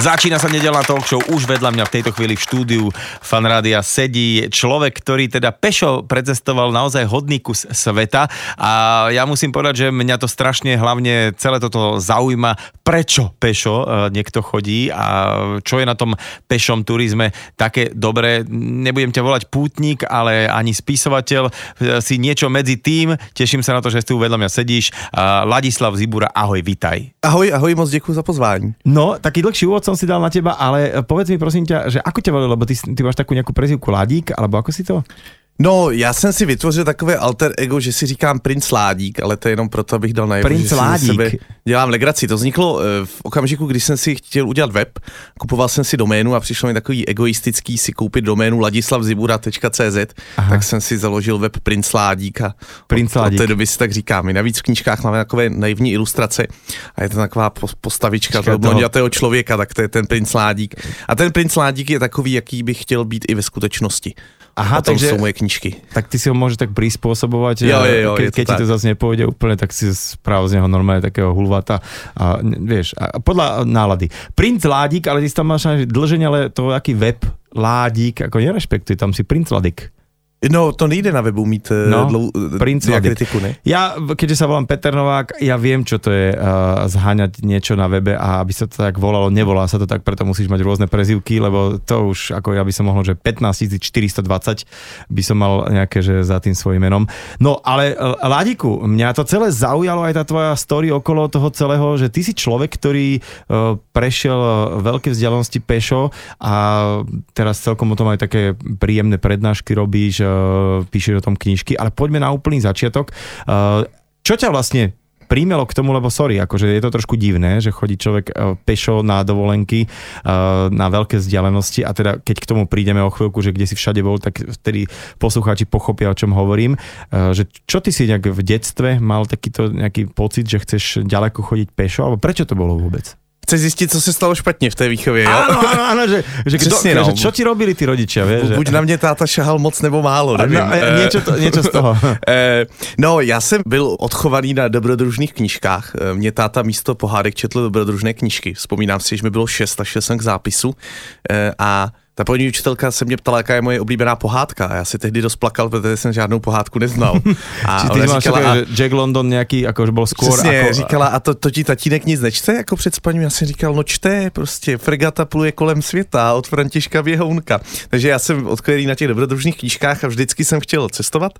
Začína sa nedelná talk show. Už vedľa mňa v tejto chvíli v štúdiu Fanrádia sedí človek, ktorý teda pešo precestoval naozaj hodný kus sveta a ja musím povedať, že mňa to strašne hlavne celé toto zaujíma, prečo pešo e, niekto chodí a čo je na tom pešom turizme také dobré. Nebudem ťa volať pútnik, ale ani spisovateľ. E, si niečo medzi tým. Teším sa na to, že tu vedľa mňa sedíš. Ladislav Zibura, ahoj, vitaj. Ahoj, ahoj, moc děkuji za pozvání. No, taký dlhší úvod som si dal na teba, ale povedz mi prosím ťa, že ako ťa volili, lebo ty, ty máš takú nejakú prezivku Ládík, alebo ako si to? No, já jsem si vytvořil takové alter ego, že si říkám princ Ládík, ale to je jenom proto, abych dal najevo, princ že Ládík. sebe dělám legraci. To vzniklo eh, v okamžiku, kdy jsem si chtěl udělat web, kupoval jsem si doménu a přišlo mi takový egoistický si koupit doménu ladislavzibura.cz, tak jsem si založil web Princ Ládík a Princ od, Ládík. od té doby si tak říkám. My navíc v knížkách máme takové naivní ilustrace a je to taková postavička toho- blondětého člověka, tak to je ten Princ Ládík. A ten Princ Ládík je takový, jaký bych chtěl být i ve skutečnosti. Aha, a takže- jsou moje knížky. Tak ty si ho môžeš tak prispôsobovať, Jo, jo, jo, ke, je to keď ti to zase nepôjde úplne, tak si správ z neho normálne takého hulvata a vieš, a podľa nálady. Princ Ládík, ale ty si tam máš dlženie, ale to aký web Ládík, ako nerešpektuje, tam si Princ Ladik. No, to nejde na webu mít No, no, dlou, Ladik. diakritiku, ne? Ja, keďže sa volám Peter Novák, ja viem, čo to je uh, zháňať niečo na webe a aby sa to tak volalo, nevolá sa to tak, preto musíš mať rôzne prezivky, lebo to už, ako ja by som mohol, že 15 420 by som mal nejaké, že za tým svojím menom. No, ale Ládiku, mňa to celé zaujalo aj tá tvoja story okolo toho celého, že ty si človek, ktorý uh, prešiel veľké vzdialenosti pešo a teraz celkom o tom aj také príjemné prednášky robíš, píšeš o tom knižky, ale poďme na úplný začiatok. Uh, čo ťa vlastne príjmelo k tomu, lebo sorry, akože je to trošku divné, že chodí človek uh, pešo na dovolenky na veľké vzdialenosti a teda keď k tomu prídeme o chvíľku, že kde si všade bol, tak vtedy poslucháči pochopia, o čom hovorím. Že čo ty si nejak v detstve mal takýto nejaký pocit, že chceš ďaleko chodiť pešo, alebo prečo to bolo vôbec? Chceš zjistit, co se stalo špatně v té výchově, jo? Áno, áno, áno, že, že, kdo, Přesně, no. že čo ti robili tí rodičia, vieš? že- Buď na mě táta šahal moc nebo málo, nevím. No, e, niečo, to, niečo z toho. Eh, no, já jsem byl odchovaný na dobrodružných knížkách. Eh, Mě táta místo pohádek četl dobrodružné knížky. Vzpomínám si, že mi bylo 6 a šel jsem k zápisu. Eh, A ta paní učitelka se mě ptala, jaká je moje oblíbená pohádka. A já si tehdy dost plakal, protože jsem žádnou pohádku neznal. A ty ona říkala, a- že Jack London nejaký, akože bol skôr Přesně, ako... říkala, a to, to ti tatínek nic nečte jako před spaním? Já jsem říkal, no čte, prostě fregata pluje kolem světa od Františka Běhounka. Takže já jsem odkvělý na těch dobrodružných knížkách a vždycky jsem chtěl cestovat,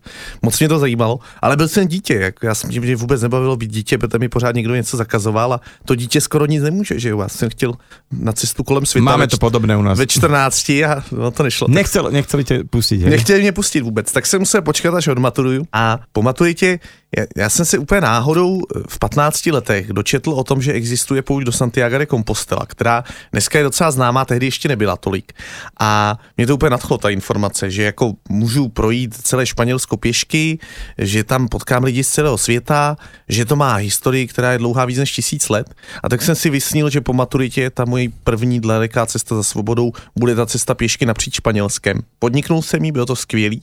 moc mě to zajímalo, ale byl jsem dítě, jako já jsem mě vůbec nebavilo být dítě, protože mi pořád někdo něco zakazoval a to dítě skoro nic nemůže, že jo, já jsem chtěl na cestu kolem světa Máme to podobné u nás. ve 14 a no to nešlo. Nechcel, nechceli tě pustit, hej? Nechtěli mě pustit vůbec, tak jsem musel počkat, až odmaturuju. A po maturitě, já, já jsem se úplně náhodou eh, v 15 letech dočetl o tom, že existuje pouť do Santiago de Compostela, která dneska je docela známá, tehdy ještě nebyla tolik. A mě to úplně nadchlo, ta informace, že jako můžu projít celé Španělsko pěšky, že tam potkám lidi z celého světa, že to má historii, která je dlouhá víc než tisíc let. A tak jsem si vysnil, že po maturitě ta moje první daleká cesta za svobodou bude ta cesta pěšky napříč Španělskem. Podniknul jsem jí, bylo to skvělý.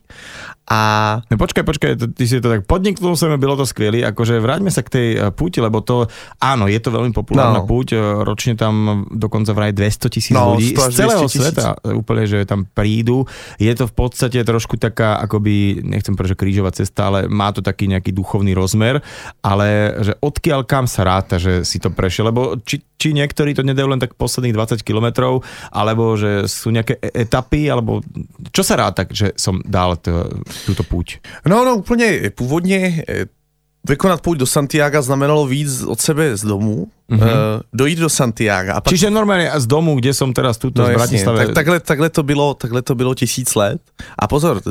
A počkaj, počkaj, to- ty si to tak podniknul bylo to skvělé, akože vráťme sa k tej eh, púti, lebo to, áno, je to veľmi populárna No. púť, eh, ročne tam dokonca vraj 200 tisíc No, ľudí 100 až z celého 200 000. sveta, eh, úplne, že tam prídu. Je to v podstate trošku taká, akoby, nechcem povedať, že krížová cesta, ale má to taký nejaký duchovný rozmer, ale že odkiaľ kam sa ráta, že si to prešiel, lebo či, či niektorí to nedajú len tak posledných 20 kilometrov, alebo že sú nejaké e- etapy, alebo čo sa ráta, že som dal túto púť? no, no úplně původně vykonat půjď do Santiago znamenalo víc od sebe z domu, mm-hmm. uh, dojít do Santiago a pak Čiže normálne z domu, kde som teraz tuto No v jasně, Bratislave. tak, takhle, takhle, to bylo, takhle to bylo tisíc let. A pozor,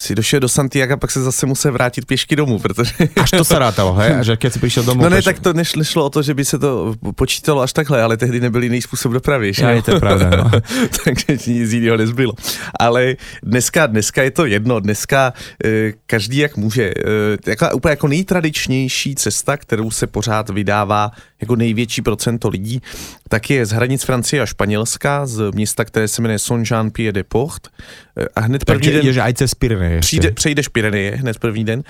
si došel do Santiago, pak se zase musel vrátit pěšky domů, protože... Až to sa rátalo, hej? A že keď si prišiel domov... No ne, peš- tak to nešlo, nešlo o to, že by se to počítalo až takhle, ale tehdy nebyl jiný způsob dopravy. že je to pravda, no. Takže nic jiného nezbylo. Ale dneska, dneska je to jedno, dneska e, každý jak může. E, jako, úplně jako nejtradičnější cesta, kterou se pořád vydává jako největší procento lidí, tak je z hranic Francie a Španělska, z města, které se jmenuje Saint-Jean-Pied-de-Port. E, a hned první Takže den ideš aj cez Pyreneje. přijde, přejdeš Pyreneje hned první den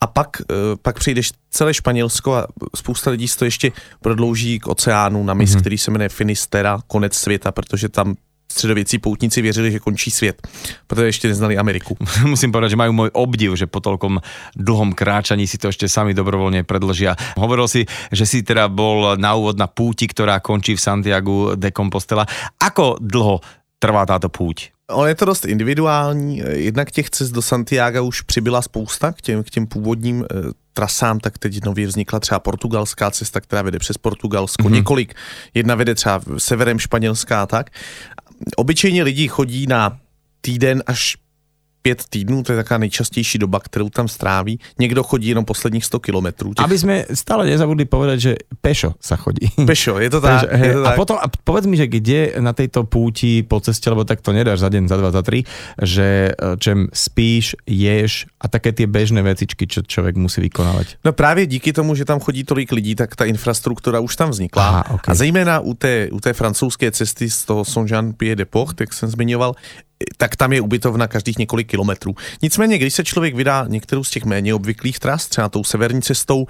a pak, uh, pak přijdeš celé Španělsko a spousta lidí to ještě prodlouží k oceánu na mis, mm-hmm. který se jmenuje Finistera, konec světa, protože tam středověcí poutníci věřili, že končí svět, protože ještě neznali Ameriku. Musím povedať, že majú môj obdiv, že po tolkom dlhom kráčaní si to ešte sami dobrovoľne predlžia. Hovoril si, že si teda bol na úvod na púti, ktorá končí v Santiago de Compostela. Ako dlho trvá táto púť? Ono je to dost individuální. Jednak těch cest do Santiago už přibyla spousta k těm, k těm původním e, trasám, tak teď nově vznikla třeba portugalská cesta, která vede přes Portugalsko. Mm-hmm. Několik, jedna vede třeba severem Španělská a tak. Obyčejně lidi chodí na týden až pět týdnů, to je taková nejčastější doba, kterou tam stráví. Někdo chodí jenom posledních 100 kilometrů. Těch... Aby jsme stále nezabudli povedať, že pešo sa chodí. Pešo, je to tak. je to tak. A potom, a povedz mi, že kde na tejto púti po ceste, lebo tak to nedáš za deň, za dva, za tri, že e, čem spíš, ješ a také tie bežné vecičky, čo člověk musí vykonávať. No právě díky tomu, že tam chodí tolik lidí, tak ta infrastruktura už tam vznikla. Aha, okay. A zejména u té, u té francouzské cesty z toho Saint-Jean-Pied-de-Port, jak jsem zmiňoval, tak tam je ubytovna každých několik kilometrů. Nicméně, když se člověk vydá některou z těch méně obvyklých tras, třeba tou severní cestou,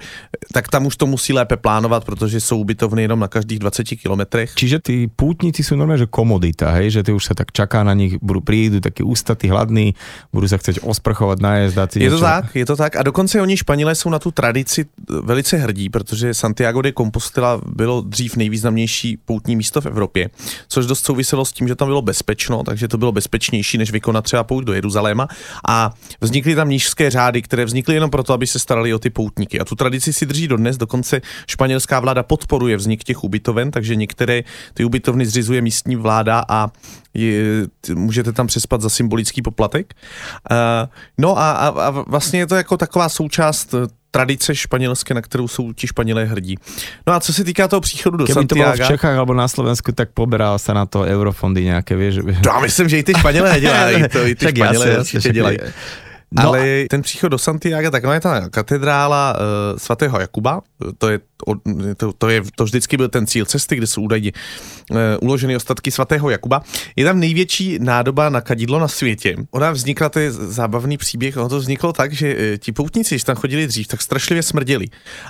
tak tam už to musí lépe plánovat, protože jsou ubytovny jenom na každých 20 kilometrech. Čiže ty pútnici jsou normálně že komodita, hej? že ty už se tak čaká na nich, budou přijít taky ústatý, hladný, budou se chcet osprchovat, najezd, dát si Je to tak, je to tak. A dokonce oni Španělé jsou na tu tradici velice hrdí, protože Santiago de Compostela bylo dřív nejvýznamnější poutní místo v Evropě, což dost souviselo s tím, že tam bylo bezpečno, takže to bylo bezpečné bezpečnější, než vykonat třeba pouť do Jeruzaléma. A vznikly tam nížské řády, které vznikly jenom proto, aby se starali o ty poutníky. A tu tradici si drží dodnes, dokonce španělská vláda podporuje vznik těch ubytoven, takže některé ty ubytovny zřizuje místní vláda a je, můžete tam přespat za symbolický poplatek. Uh, no a, a, a vlastně je to jako taková součást tradice španělské, na kterou jsou ti Španělé hrdí. No a co se týká toho příchodu do Keby Santiago... to bylo v Čechách alebo na Slovensku, tak poberal se na to eurofondy nějaké, víš? To já myslím, že i ty Španělé dělají, to i ty Španělé určitě dělají. No. Ale ten příchod do Santiago, taková je ta katedrála uh, svatého Jakuba, to je, to, to je, to vždycky byl ten cíl cesty, kde jsou údajně uh, uloženy ostatky svatého Jakuba. Je tam největší nádoba na kadidlo na světě. Ona vznikla, to je zábavný příběh, ono to vzniklo tak, že uh, ti poutníci, když tam chodili dřív, tak strašlivě smrděli.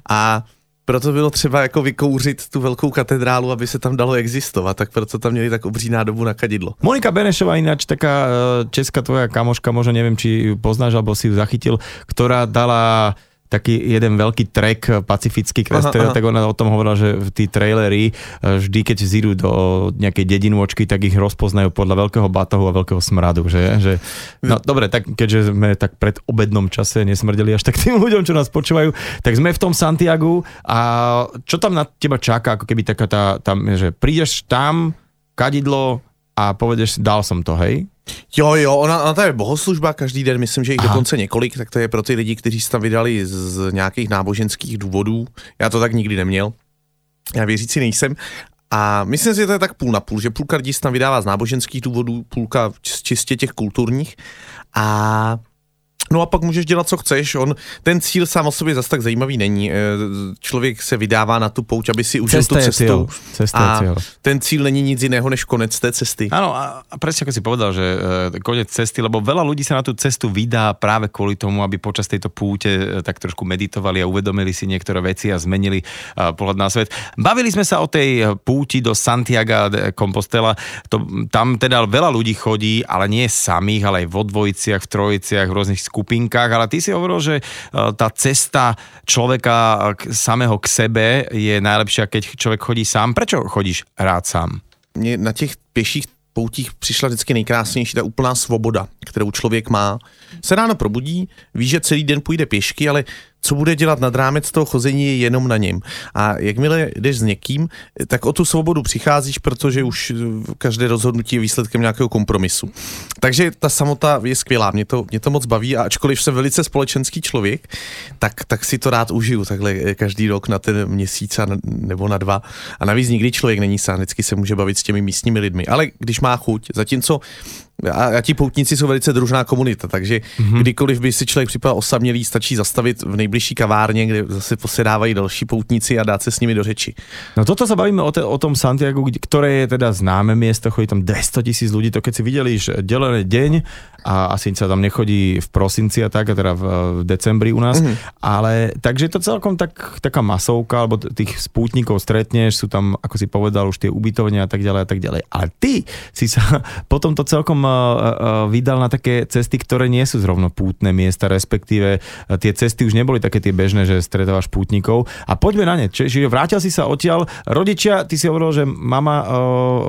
A proto bylo třeba jako vykouřit tu velkou katedrálu, aby se tam dalo existovat, tak proto tam měli tak obří nádobu na kadidlo. Monika Benešová ináč taká eh, česká tvoja kamoška, možno nevím, či poznáš, alebo si ju zachytil, ktorá dala taký jeden veľký trek pacifický kres, aha, aha. tak ona o tom hovorila, že tí trailery eh, vždy, keď zídu do nejakej dedinôčky, tak ich rozpoznajú podľa veľkého batohu a veľkého smradu. Že, že, no dobre, tak keďže sme tak pred obednom čase nesmrdeli až tak tým ľuďom, čo nás počúvajú, tak sme v tom Santiagu a čo tam na teba čaká, ako keby taká tá, tam, že prídeš tam, kadidlo a povedeš, dal som to, hej? Jo, jo, ona, ona to je bohoslužba každý den, myslím, že jich Aha. dokonce několik, tak to je pro ty lidi, kteří se tam vydali z, z nějakých náboženských důvodů. Já to tak nikdy neměl. Já věřící nejsem. A myslím si, že to je tak půl na půl, že půlka lidí se tam vydává z náboženských důvodů, půlka čistě těch kulturních. A No a pak můžeš dělat, co chceš. On, ten cíl sám o sobě zase tak zajímavý není. Eh, člověk se vydává na tu pouť, aby si užil Cesta tu cestu. Cesta a cíl. ten cíl není nic jiného než konec té cesty. Ano, a, a presne ako si povedal, že e, konec cesty, lebo veľa ľudí sa na tú cestu vydá práve kvôli tomu, aby počas tejto púte e, tak trošku meditovali a uvedomili si niektoré veci a zmenili e, pohľad na svet. Bavili sme sa o tej púti do Santiago de Compostela. To, tam teda veľa ľudí chodí, ale nie samých, ale aj vo dvojiciach, v trojiciach, v rôznych skupinkách, ale ty si hovoril, že e, tá cesta človeka samého k sebe je najlepšia, keď člověk chodí sám. Prečo chodíš rád sám? Mně na těch pěších poutích přišla vždycky nejkrásnější ta úplná svoboda, kterou člověk má. Se ráno probudí, ví, že celý den půjde pěšky, ale co bude dělat nad rámec toho chození je jenom na něm. A jakmile jdeš s někým, tak o tu svobodu přicházíš, protože už každé rozhodnutí je výsledkem nějakého kompromisu. Takže ta samota je skvělá, mě to, mě to moc baví a ačkoliv jsem velice společenský člověk, tak, tak si to rád užiju takhle každý rok na ten měsíc a, nebo na dva. A navíc nikdy člověk není sám, vždycky se může bavit s těmi místními lidmi. Ale když má chuť, zatímco a, a ti poutníci jsou velice družná komunita, takže mm-hmm. kdykoliv by si člověk připadal osamělý, stačí zastavit v nejbližší kavárně, kde zase posedávají další poutníci a dát se s nimi do řeči. No toto sa bavíme o, te, o tom Santiago, ktoré je teda známe miesto, chodí tam 200 tisíc ľudí, to keď si videli, že delené deň a asi sa tam nechodí v prosinci a tak, a teda v, v decembri u nás, mm-hmm. ale takže to celkom tak, taká masovka, alebo tých spútnikov stretneš, sú tam, ako si povedal, už tie ubytovania a tak ďalej a tak ďalej. Ale ty si sa potom to celkom vydal na také cesty, ktoré nie sú zrovna pútne miesta, respektíve uh, tie cesty už neboli také tie bežné, že stretávaš pútnikov. A poďme na ne. Čiže vrátil si sa odtiaľ. Rodičia, ty si hovoril, že mama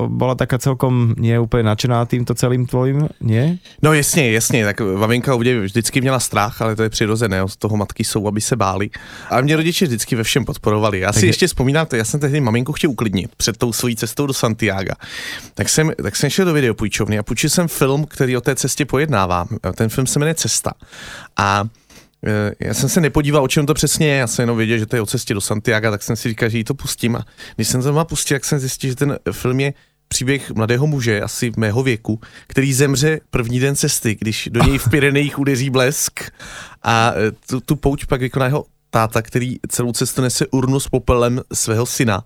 bola taká celkom nie úplne nadšená týmto celým tvojim, nie? No jasně, jasně, tak maminka vždycky měla strach, ale to je přirozené, od toho matky jsou, aby se báli. A mě rodiče vždycky ve všem podporovali. Já si Takže... ještě vzpomínám, já jsem tehdy maminku chtěl uklidnit před tou svojí cestou do Santiago. Tak jsem, tak jsem šel do videopůjčovny a půjčil jsem film, který o té cestě pojednává. Ten film se jmenuje Cesta. A e, já jsem se nepodíval, o čem to přesně je, já jsem jenom věděl, že to je o cestě do Santiago, tak jsem si říkal, že jí to pustím. A když jsem to pustil, tak jsem zjistil, že ten film je příběh mladého muže, asi mého věku, který zemře první den cesty, když do něj v Pyrenejích udeří blesk a e, tu, tu pouť pak vykoná jeho táta, který celou cestu nese urnu s popelem svého syna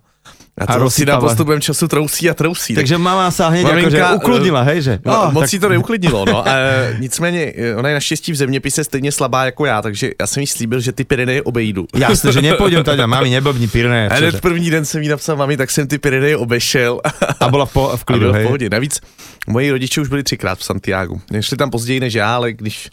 a to a si na postupem času trousí a trousí. Takže mama sa hneď Maminka, akože ukludnila, hej, že? No, oh, moc tak... si to neuklidnilo, no. E, nicméně, ona je naštěstí v zeměpise stejně slabá jako já, takže já jsem jí slíbil, že ty Pyreneje obejdu. Jasně, že nepůjdem tady, mami, neblbni Pyreneje. A hned první den jsem jí napsal, mami, tak jsem ty Pyreneje obešel. A byla v, po, v klidu, a hej? v pohodě. Navíc moji rodiče už byli třikrát v Santiago. Šli tam později než já, ale když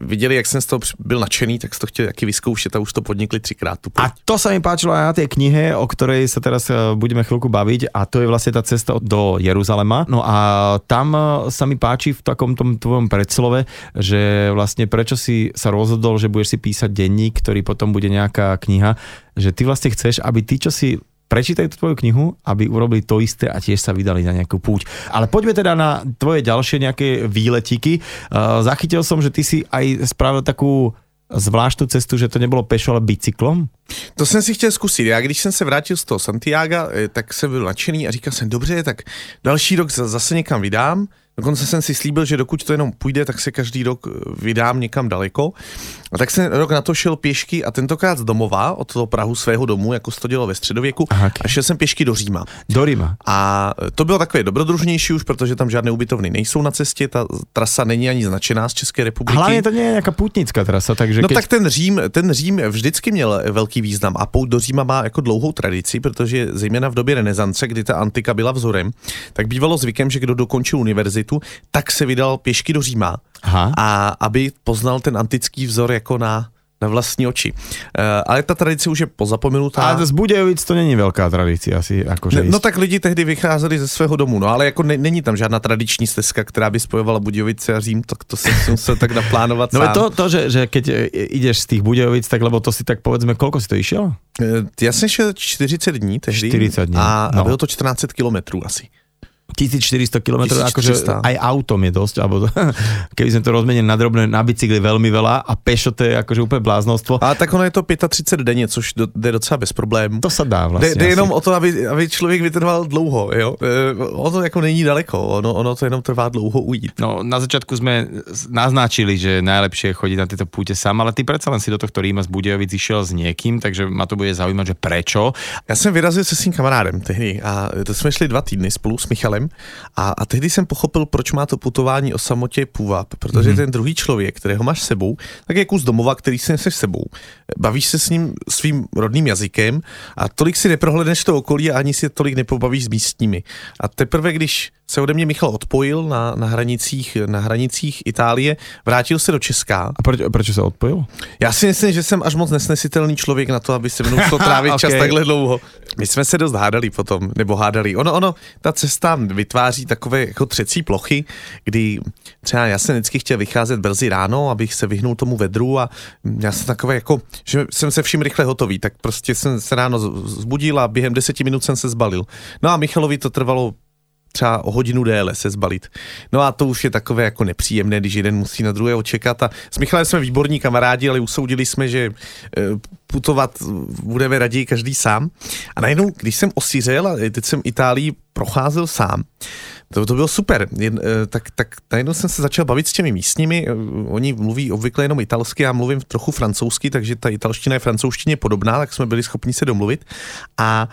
viděli, jak jsem z toho byl nadšený, tak to chtěli taky vyzkoušet a už to podnikli třikrát. Tu a to sa mi páčilo na tej knihe, o ktorej sa teraz eh, budeme chvíľku baviť a to je vlastne tá cesta do Jeruzalema. No a tam eh, sa mi páči v takom tom tvojom predslove, že vlastne prečo si sa rozhodol, že budeš si písať denník, ktorý potom bude nejaká kniha, že ty vlastne chceš, aby tí, čo si prečítajú tú tvoju knihu, aby urobili to isté a tiež sa vydali na nejakú púť. Ale poďme teda na tvoje ďalšie nejaké výletiky. Uh, zachytil som, že ty si aj spravil takú zvláštnu cestu, že to nebylo pešo, ale bicyklom? To jsem si chtěl zkusit. Já když jsem se vrátil z toho Santiago, eh, tak jsem byl nadšený a říkal jsem, dobře, tak další rok zase někam vydám. Dokonce jsem si slíbil, že dokud to jenom půjde, tak se každý rok eh, vydám někam daleko. A tak jsem rok na to šel pěšky a tentokrát z domova, od toho Prahu svého domu, jako se to dělo ve středověku, Aha, okay. a šel jsem pěšky do Říma. Do Říma. A to bylo takové dobrodružnější už, protože tam žádné ubytovny nejsou na cestě, ta trasa není ani značená z České republiky. Hlavně to není nějaká putnická trasa, takže... No keď... tak ten Řím, ten Řím vždycky měl velký význam a pout do Říma má jako dlouhou tradici, protože zejména v době renesance, kdy ta antika byla vzorem, tak bývalo zvykem, že kdo dokončil univerzitu, tak se vydal pěšky do Říma. Aha. A aby poznal ten antický vzor jako na na vlastní oči. Uh, ale ta tradice už je pozapomenutá. Ale z Budějovic to není velká tradice asi. Jakože no, no tak lidi tehdy vycházeli ze svého domu, no ale jako ne, není tam žádná tradiční stezka, která by spojovala Budějovice a Řím, tak to jsem si musel tak naplánovat No sám. to, to že, že keď e, ideš z těch Budějovic, tak lebo to si tak povedzme, kolko si to išel? Uh, já jsem šel 40 dní tehdy 40 dní. A, no. a bylo to 14 kilometrů asi. 1400 km, akože aj autom je dosť, alebo to, keby sme to rozmenili na drobné, na bicykli veľmi veľa a pešo to je akože úplne bláznostvo. A tak ono je to 35 denně, což jde docela bez problémů. To se dá vlastně. Jde, jde jenom o to, aby, aby člověk vytrval dlouho, jo. E, ono to jako není daleko, ono, ono to jenom trvá dlouho ujít. No, na začátku jsme naznačili, že najlepšie je chodit na tyto púte sám, ale ty predsa len si do tohto Ríma z Budějovic išiel s někým, takže ma to bude zaujímať, že prečo. Já jsem vyrazil se svým kamarádem tehdy a to jsme šli dva týdny spolu s Michalem a, a tehdy jsem pochopil, proč má to putování o samotě půvab, protože mm-hmm. ten druhý člověk, kterého máš sebou, tak je kus domova, který si neseš sebou. Bavíš se s ním svým rodným jazykem a tolik si neprohledneš to okolí a ani si tolik nepobavíš s místními. A teprve, když se ode mě Michal odpojil na, na, hranicích, na hranicích Itálie, vrátil se do Česka. A proč, proč se odpojil? Já si myslím, že jsem až moc nesnesitelný člověk na to, aby se mnou to trávit okay. čas takhle dlouho. My jsme se dost hádali potom, nebo hádali. Ono, ono, ta cesta vytváří takové jako třecí plochy, kdy třeba já jsem vždycky chtěl vycházet brzy ráno, abych se vyhnul tomu vedru a já jsem takové jako, že jsem se vším rychle hotový, tak prostě jsem se ráno zbudil a během deseti minut jsem se zbalil. No a Michalovi to trvalo třeba o hodinu déle se zbalit. No a to už je takové jako nepříjemné, když jeden musí na druhého čekat. A s Michalem jsme výborní kamarádi, ale usoudili jsme, že e, putovat budeme raději každý sám. A najednou, když jsem osířel a teď jsem Itálii procházel sám, to, to bylo super. Jen, eh, tak, tak najednou jsem se začal bavit s těmi místními. Eh, oni mluví obvykle jenom italsky, já mluvím trochu francouzsky, takže ta italština je francouzštině podobná, tak jsme byli schopni se domluvit. A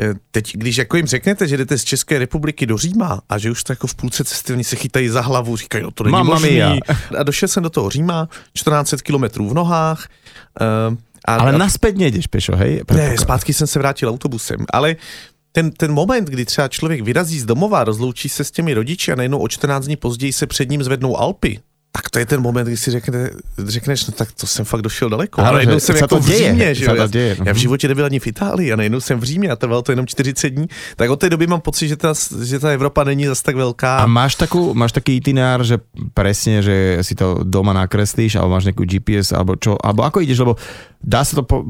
eh, teď, když jako jim řeknete, že jdete z České republiky do Říma a že už to jako v půlce cesty oni se chytají za hlavu, říkají, no to není Mamma možný. Mia. A došel jsem do toho Říma, 1400 kilometrů v nohách, a, ale a, naspět nejdeš pešo, hej? Ne, zpátky jsem se vrátil autobusem, ale ten, ten moment, kdy třeba člověk vyrazí z domova, rozloučí se s těmi rodiči a najednou o 14 dní později se před ním zvednou Alpy, tak to je ten moment, kdy si řekne, řekneš, no tak to jsem fakt došel daleko. Ale najednou jsem jako to v Římě, že jo? Já, děje. já v životě nebyl ani v Itálii a najednou jsem v Římě a trvalo to jenom 40 dní. Tak od té doby mám pocit, že ta, že ta Evropa není zase tak velká. A máš, takú, máš taký itinerár, že presne, že si to doma nakreslíš, alebo máš nejakú GPS, alebo čo, alebo ako ideš, lebo dá sa to po,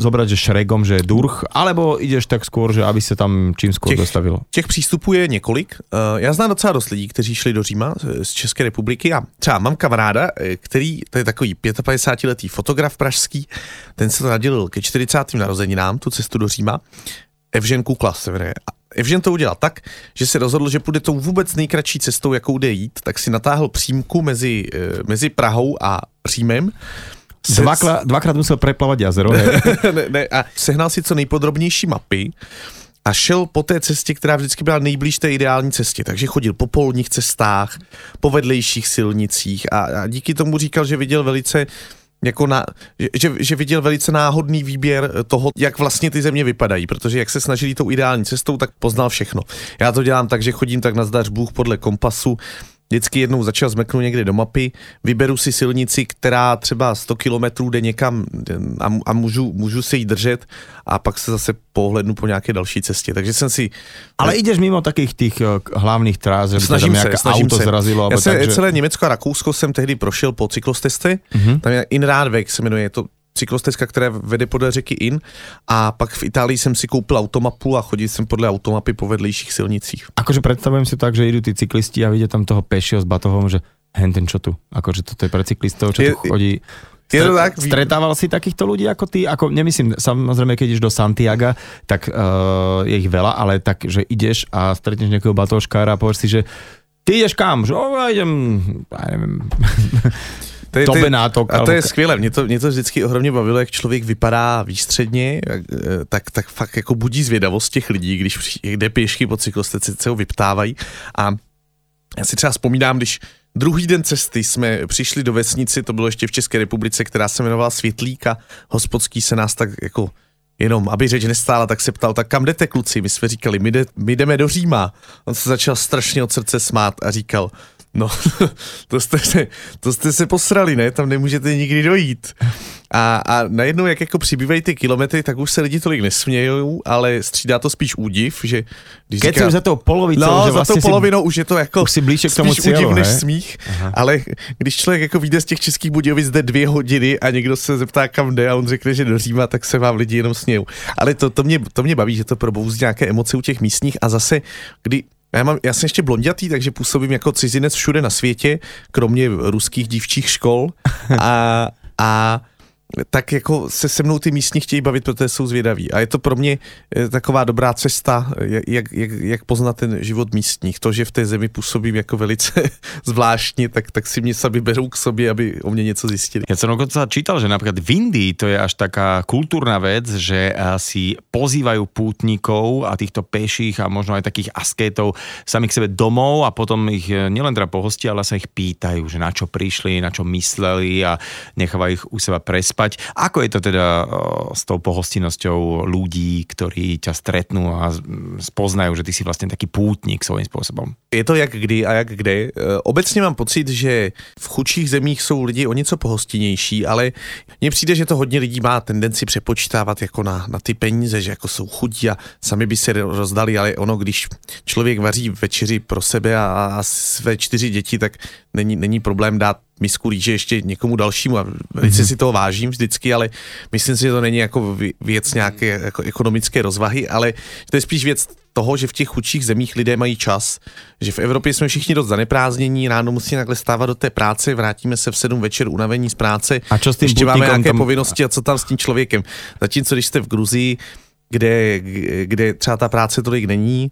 zobrať, že šregom, že durch, alebo ideš tak skôr, že aby se tam čím skôr těch, dostavilo? Těch přístupů je několik. Uh, já znám docela dost lidí, kteří šli do Říma z České republiky a třeba mám kamaráda, eh, který, to je takový 55-letý fotograf pražský, ten se to nadělil ke 40. narozeninám, tu cestu do Říma. Evžen Kukla se jmenuje. Evžen to udělal tak, že se rozhodl, že půjde tou vůbec nejkratší cestou, jakou jde jít, tak si natáhl přímku mezi, eh, mezi Prahou a Římem Dvakrát, dvakrát musel preplavat jazero. ne, ne, a sehnal si co nejpodrobnější mapy a šel po té cestě, která vždycky byla nejblíž té ideální cestě. Takže chodil po polních cestách, po vedlejších silnicích a, a díky tomu říkal, že viděl velice jako na, že, že viděl velice náhodný výběr toho, jak vlastně ty země vypadají, protože jak se snažili tou ideální cestou, tak poznal všechno. Já to dělám tak, že chodím tak na zdař Bůh podle kompasu, vždycky jednou začal zmeknout někde do mapy, vyberu si silnici, která třeba 100 kilometrů jde někam a, a můžu, můžu se jí držet a pak se zase pohlednu po nějaké další cestě. Takže jsem si... Ale jdeš mimo takých těch eh, hlavních trás, že snažím tam se, snažím auto se. zrazilo. Já se, celé Německo a Rakousko jsem tehdy prošel po cyklosteste, mm-hmm. tam je Inrádweg se jmenuje, to cyklostezka, která vede podle řeky In a pak v Itálii jsem si koupil automapu a chodil jsem podle automapy po vedlejších silnicích. Akože představujem si tak, že jdou ty cyklisti a vidí tam toho pešího s batohom, že hen ten čo tu, akože toto je pre cyklistov, čo je, tu chodí. Je to tak? Stretával si takýchto ľudí ako ty? Ako, nemyslím, samozrejme, keď ideš do Santiaga, tak uh, je ich veľa, ale tak, že ideš a stretneš nejakého batoškára a povieš si, že ty ideš kam? Že oh, ja idem, ja neviem, to je, to nátok. A to je skvělé, mě to, mě to vždycky ohromně bavilo, jak člověk vypadá výstředně, eh, tak, tak fakt jako budí zvědavost těch lidí, když jde pěšky po cyklostece, se ho vyptávají. A já si třeba vzpomínám, když druhý den cesty jsme přišli do vesnici, to bylo ještě v České republice, která se jmenovala Světlíka, hospodský se nás tak jako jenom, aby řeč nestála, tak se ptal, tak kam jdete kluci? My jsme říkali, my, jde, my jdeme do Říma. On se začal strašně od srdce smát a říkal, No, to jste, se, to jste se posrali, ne? Tam nemůžete nikdy dojít. A, a najednou, jak jako přibývají ty kilometry, tak už se lidi tolik nesmějou, ale střídá to spíš údiv, že když Keď říká, za tou polovicou, no, že vlastně za tou polovinou už je to jako už si blíže k tomu spíš cílu, údiv než smích, Aha. ale když člověk jako vyjde z těch českých Budějovic zde dvě hodiny a někdo se zeptá, kam jde a on řekne, že do Říma, tak se vám lidi jenom smějou. Ale to, to, mě, to mě baví, že to probouzí nějaké emoce u těch místních a zase, kdy já, mám, já jsem ještě blondětý, takže působím jako cizinec všude na světě, kromě ruských dívčích škol. A, a tak jako se se mnou ty místní chtějí bavit, protože jsou zvědaví. A je to pro mě eh, taková dobrá cesta, jak, jak, jak poznat ten život místních. To, že v té zemi působím jako velice zvláštně, tak, tak si mě sami berou k sobě, aby o mě něco zjistili. Já jsem dokonce čítal, že například v Indii to je až taká kulturná věc, že eh, si pozývají pútnikov a týchto peších a možno aj takých asketov sami k sebe domov a potom ich eh, nielen teda pohostí, ale sa ich pýtajú, že na čo prišli, na čo mysleli a nechávajú ich u seba prespať spať. Ako je to teda s tou pohostinnosťou ľudí, ktorí ťa stretnú a spoznajú, že ty si vlastně taký pútnik svým způsobem? Je to jak kdy a jak kde. E, obecně mám pocit, že v chudších zemích jsou lidi o něco pohostinnější, ale mně přijde, že to hodně lidí má tendenci přepočítávat jako na, na ty peníze, že jako jsou chudí a sami by se rozdali, ale ono, když člověk vaří večeři pro sebe a, a své čtyři děti, tak není, není problém dát misku rýže ještě někomu dalšímu a velice mm-hmm. si toho vážím vždycky, ale myslím si, že to není jako věc nějaké jako ekonomické rozvahy, ale to je spíš věc toho, že v těch chudších zemích lidé mají čas, že v Evropě jsme všichni dost zaneprázdnění, ráno musí takhle stávat do té práce, vrátíme se v sedm večer unavení z práce, a čo s tím ještě máme nějaké tam... povinnosti a co tam s tím člověkem. Zatímco když jste v Gruzii, kde, kde třeba ta práce tolik není,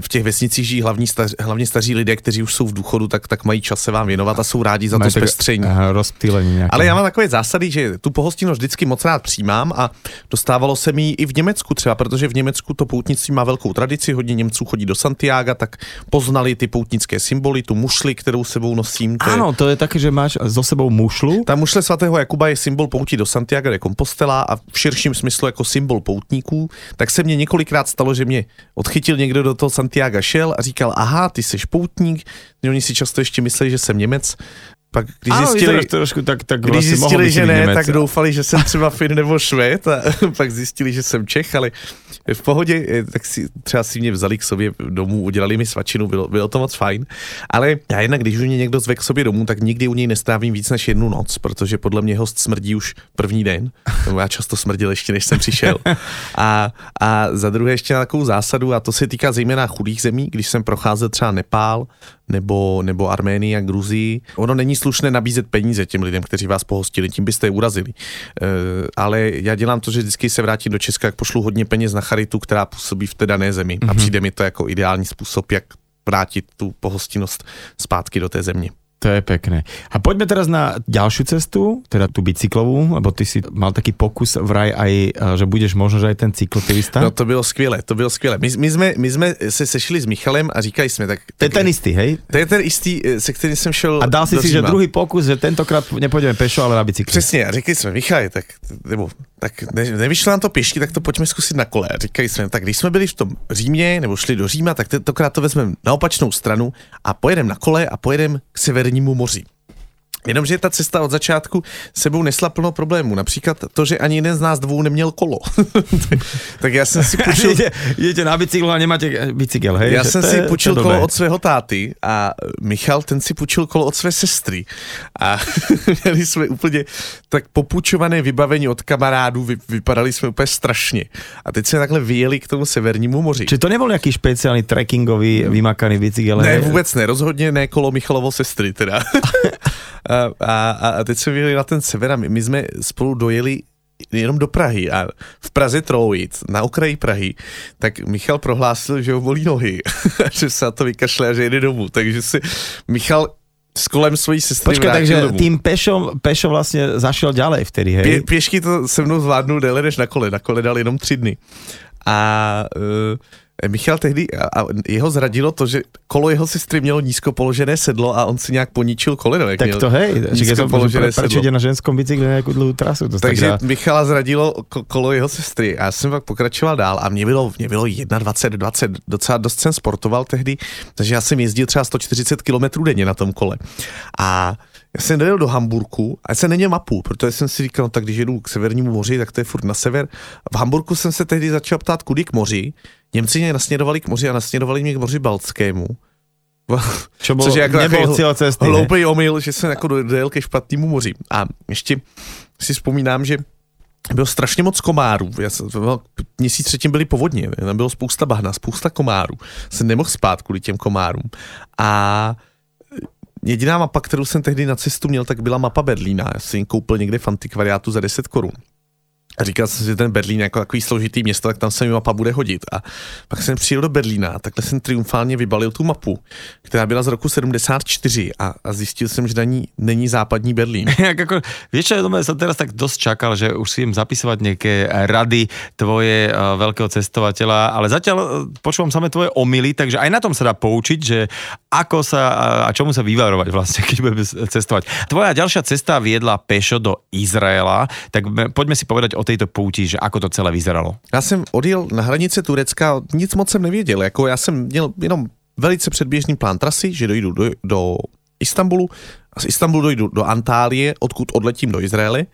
v těch vesnicích žijí hlavní staři, hlavně staří lidé, kteří už jsou v důchodu, tak, tak mají čas se vám věnovat a jsou rádi za to zpestření. Ale já mám takové zásady, že tu pohostinnost vždycky moc rád přijímám a dostávalo se mi i v Německu třeba, protože v Německu to poutnictví má velkou tradici, hodně Němců chodí do Santiago, tak poznali ty poutnické symboly, tu mušli, kterou sebou nosím. To ano, to je také, že máš za sebou mušlu. Ta mušle svatého Jakuba je symbol poutí do Santiago de Compostela a v širším smyslu jako symbol poutníků, tak se mě několikrát stalo, že mě odchytil někdo do toho Santiago šel a říkal, aha, ty jsi poutník, oni si často ještě mysleli, že jsem Němec, pak když ano, zjistili, trošku, tak, tak když vlastně zjistili, že ne, Němec. tak doufali, že jsem třeba Fin nebo Švéd a pak zjistili, že jsem Čech, ale v pohodě, eh, tak si třeba si mě vzali k sobě domů, udělali mi svačinu, bylo, bylo to moc fajn, ale já jednak, když už mě někdo zve k sobě domů, tak nikdy u něj nestrávím víc než jednu noc, protože podle mě host smrdí už první den, já často smrdil ještě, než jsem přišel. A, a za druhé ještě na takovou zásadu, a to se týká zejména chudých zemí, když jsem procházel třeba Nepál, nebo, nebo Arménii a Gruzii. Ono není slušné nabízet peníze těm lidem, kteří vás pohostili, tím byste je urazili. E, ale já dělám to, že vždycky se vrátím do Česka, jak pošlu hodně peněz na charitu, která působí v té dané zemi. Mm-hmm. A mhm. přijde mi to jako ideální způsob, jak vrátit tu pohostinnost zpátky do té země. To je pekné. A poďme teraz na ďalšiu cestu, teda tú bicyklovú, lebo ty si mal taký pokus vraj aj, že budeš možno, že aj ten cyklotyrista. No to bylo skvělé, to bylo skvělé. My, my, jsme, my jsme se sešli s Michalem a říkali jsme, tak... To je ten istý, hej? To je ten istý, eh, se kterým jsem šel A dal si si, že druhý pokus, že tentokrát nepůjdeme pešo, ale na bicykli. Přesně, a řekli jsme, Michal, tak, nebo, tak ne, nevyšlo nám to pěšky, tak to pojďme zkusit na kole. Říkali jsme, tak když jsme byli v tom Římě, nebo šli do Říma, tak tentokrát to vezmeme na opačnou stranu a pojedeme na kole a pojedeme k severnímu moři. Jenomže ta cesta od začátku sebou nesla plno problémů. Například to, že ani jeden z nás dvou neměl kolo. tak já jsem si půjčil... Jdete na bicyklu a nemáte bicykel, hej? Já jsem si půjčil kolo od svého táty a Michal, ten si půjčil kolo od své sestry. A měli jsme úplně tak popůjčované vybavení od kamarádů, vy, vypadali jsme úplně strašně. A teď jsme takhle vyjeli k tomu severnímu moři. Či to nebyl nějaký speciální trekkingový vymakaný bicykel? Ne, vůbec ne, rozhodně ne kolo Michalovo sestry teda. A, a, a teď jsme vyjeli na ten sever a my, my jsme spolu dojeli jenom do Prahy a v Praze Trojic, na okraji Prahy, tak Michal prohlásil, že ho bolí nohy, že se na to vykašle a že jede domů. Takže si Michal s kolem svojí sestry Počkej, takže domů. tým Pešo, Pešo vlastně zašel ďalej vtedy, hej? Pě, pěšky to se mnou zvládnul déle než na kole, na kole dal jenom tři dny. A uh, Michal tehdy, a jeho zradilo to, že kolo jeho sestry mělo nízko položené sedlo a on si nějak poničil koleno. Jak tak to hej, nízko to položené sedlo. na ženskom bicykli nějakou dlouhou trasu. To Takže tak Michala zradilo kolo jeho sestry a já jsem pak pokračoval dál a mě bylo, mě bylo 21, 20, docela dost jsem sportoval tehdy, takže já jsem jezdil třeba 140 km denně na tom kole. A já jsem dojel do Hamburku a já jsem neměl mapu, protože jsem si říkal, no, tak když jedu k severnímu moři, tak to je furt na sever. V Hamburku jsem se tehdy začal ptát, kudy k moři. Němci mě nasměrovali k moři a nasměrovali mě k moři Baltskému. Čo bol, Což je jako nebol cíl cesty, hloupý omyl, že jsem jako dojel ke špatnému moři. A ještě si vzpomínám, že bylo strašně moc komárů. Já jsem, měsíc předtím byly povodně, tam bylo spousta bahna, spousta komárů. Jsem nemohl spát kvůli těm komárům. A Jediná mapa, kterou jsem tehdy na cestu měl, tak byla mapa Berlína. Já jsem ji koupil někde v antikvariátu za 10 korun. Říkal jsem si, že ten Berlín jako takový složitý město, tak tam se mi mapa bude hodit. A pak jsem přijel do Berlína takhle jsem triumfálně vybalil tu mapu, která byla z roku 74 a, a zjistil jsem, že na ní není západní Berlín. Jak jako, víš, čo, ja som teraz tak dost čakal, že už si jim zapisovat nějaké rady tvoje uh, velkého cestovateľa, ale zatiaľ uh, počúvam samé tvoje omily, takže aj na tom sa dá poučiť, že ako sa uh, a čomu sa vyvarovať vlastne, keď budeme cestovať. Tvoja ďalšia cesta viedla pešo do Izraela, tak poďme si povedať o této pouti, že ako to celé vyzeralo? Já jsem odjel na hranice Turecka, nic moc jsem nevěděl, jako já jsem měl jenom velice předběžný plán trasy, že dojdu do, do Istanbulu a z Istanbulu dojdu do Antálie, odkud odletím do Izraele.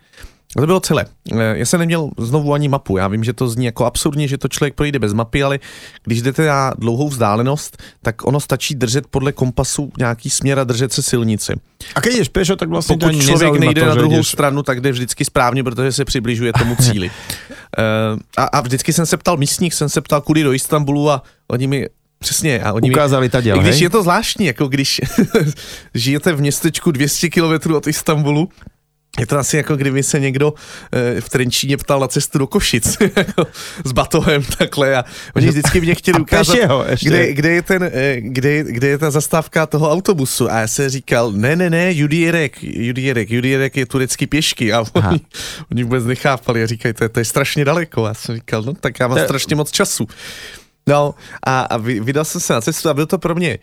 A to bylo celé. Já jsem neměl znovu ani mapu. Já vím, že to zní jako absurdně, že to člověk projde bez mapy, ale když jdete na dlouhou vzdálenost, tak ono stačí držet podle kompasu nějaký směr a držet se silnici. A když jdeš pešo, tak vlastně Pokud člověk nejde to, na druhou jdeš... stranu, tak jde vždycky správně, protože se přibližuje tomu cíli. uh, a, a vždycky jsem se ptal místních, jsem se ptal kudy do Istanbulu a oni mi Přesně. A oni Ukázali ta děl, Když hej? je to zvláštní, jako když žijete v městečku 200 km od Istanbulu, je to asi jako kdyby se někdo e, v Trenčíně ptal na cestu do Košic jako s batohem takhle a oni vždycky mě chtěli ukázat, jeho, kde, kde, je ten, e, kde, kde je ta zastávka toho autobusu. A já jsem říkal, ne, ne, ne, Judierek, Judierek, Judierek je turecký pěšky. A oni, oni vůbec nechápali. A říkají, to, to je strašně daleko. A já jsem říkal, no tak já mám to... strašně moc času. No a, a vydal jsem se na cestu a byl to pro mě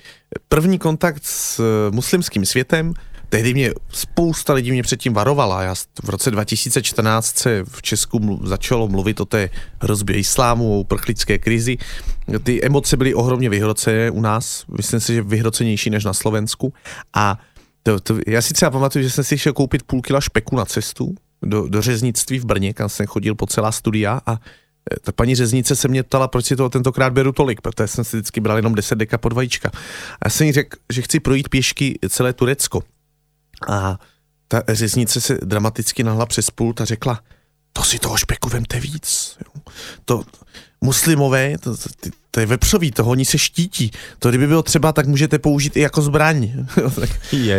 první kontakt s muslimským světem, tehdy mě spousta lidí mě předtím varovala. Já v roce 2014 se v Česku mlu, začalo mluvit o té hrozbě islámu, o uprchlické krizi. Ty emoce byly ohromně vyhrocené u nás, myslím si, že vyhrocenější než na Slovensku. A to, to, já si třeba pamatuju, že jsem si šel koupit půl kila špeku na cestu do, do řeznictví v Brně, kam jsem chodil po celá studia a e, ta paní řeznice se mě ptala, proč si to tentokrát beru tolik, protože jsem si vždycky bral jenom 10 deka pod vajíčka. A já jsem jí řekl, že chci projít pěšky celé Turecko. A ta řeznice se dramaticky nahla přes pult a řekla, to si toho špeku vemte víc. Jo. To, muslimové, to, to, to je vepřový, toho oni se štítí. To kdyby bylo třeba, tak můžete použít i jako zbraň. tak,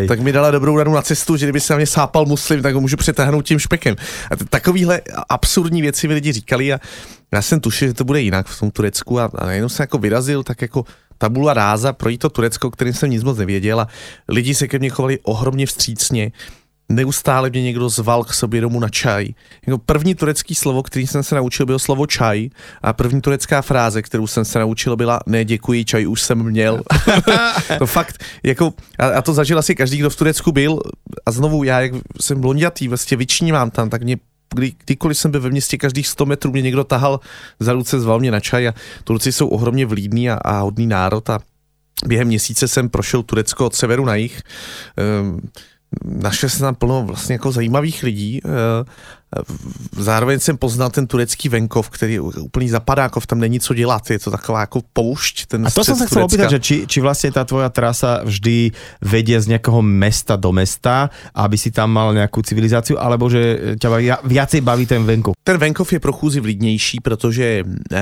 tak mi dala dobrou radu na cestu, že kdyby se na mě sápal muslim, tak ho můžu přetáhnout tím špekem. A takovýhle absurdní věci mi lidi říkali a já jsem tušil, že to bude jinak v tom Turecku a, a najednou jsem jako vyrazil tak jako tabula ráza, projít to Turecko, kterým jsem nic moc nevěděl a lidi se ke mně chovali ohromně vstřícně. Neustále mě někdo zval k sobě domů na čaj. Jako první turecký slovo, který jsem se naučil, bylo slovo čaj a první turecká fráze, kterou jsem se naučil, byla ne děkuji, čaj už jsem měl. to fakt, jako, a, a to zažil asi každý, kdo v Turecku byl a znovu já, jak jsem blondětý, vlastně vyčnívám tam, tak mě kdy, kdykoliv jsem byl ve městě, každých 100 metrů mě někdo tahal za ruce, zval mě na čaj a Turci jsou ohromně vlídní a, a hodný národ a během měsíce jsem prošel Turecko od severu na jih. Ehm, našel jsem tam plno vlastně jako zajímavých lidí. Zároveň jsem poznal ten turecký venkov, který je úplný zapadákov, tam není co dělat, je to taková jako poušť. Ten a to jsem se chcel opýtať, že či, či vlastně ta tvoja trasa vždy vedie z nějakého mesta do mesta, aby si tam mal nějakou civilizaci, alebo že tě viacej baví ten venkov? Ten venkov je pro chůzi vlídnější, protože e,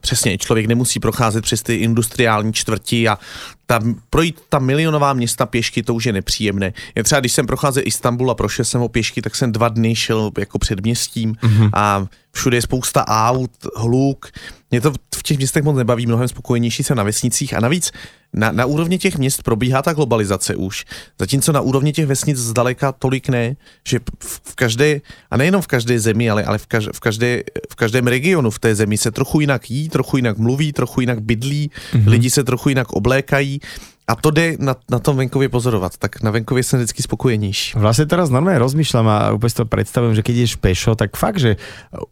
přesně člověk nemusí procházet přes ty industriální čtvrti a ta, projít ta milionová města pěšky, to už je nepříjemné. Je třeba, když jsem procházel Istanbul a prošel jsem ho pěšky, tak jsem dva dny šel jako předměstím mm-hmm. a všude je spousta aut, hluk. Mě to v těch městech moc nebaví, mnohem spokojenější se na vesnicích a navíc na, na úrovni těch měst probíhá ta globalizace už, zatímco na úrovni těch vesnic zdaleka tolik ne, že v, v každé, a nejenom v každé zemi, ale, ale v, kaž, v, každé, v každém regionu v té zemi se trochu jinak jí, trochu jinak mluví, trochu jinak bydlí, mm-hmm. lidi se trochu jinak oblékají a to jde na, na tom venkově pozorovat, tak na venkově jsem vždycky spokojenější. Vlastně teraz normálně rozmýšlám a úplně si to představím, že když jdeš pešo, tak fakt, že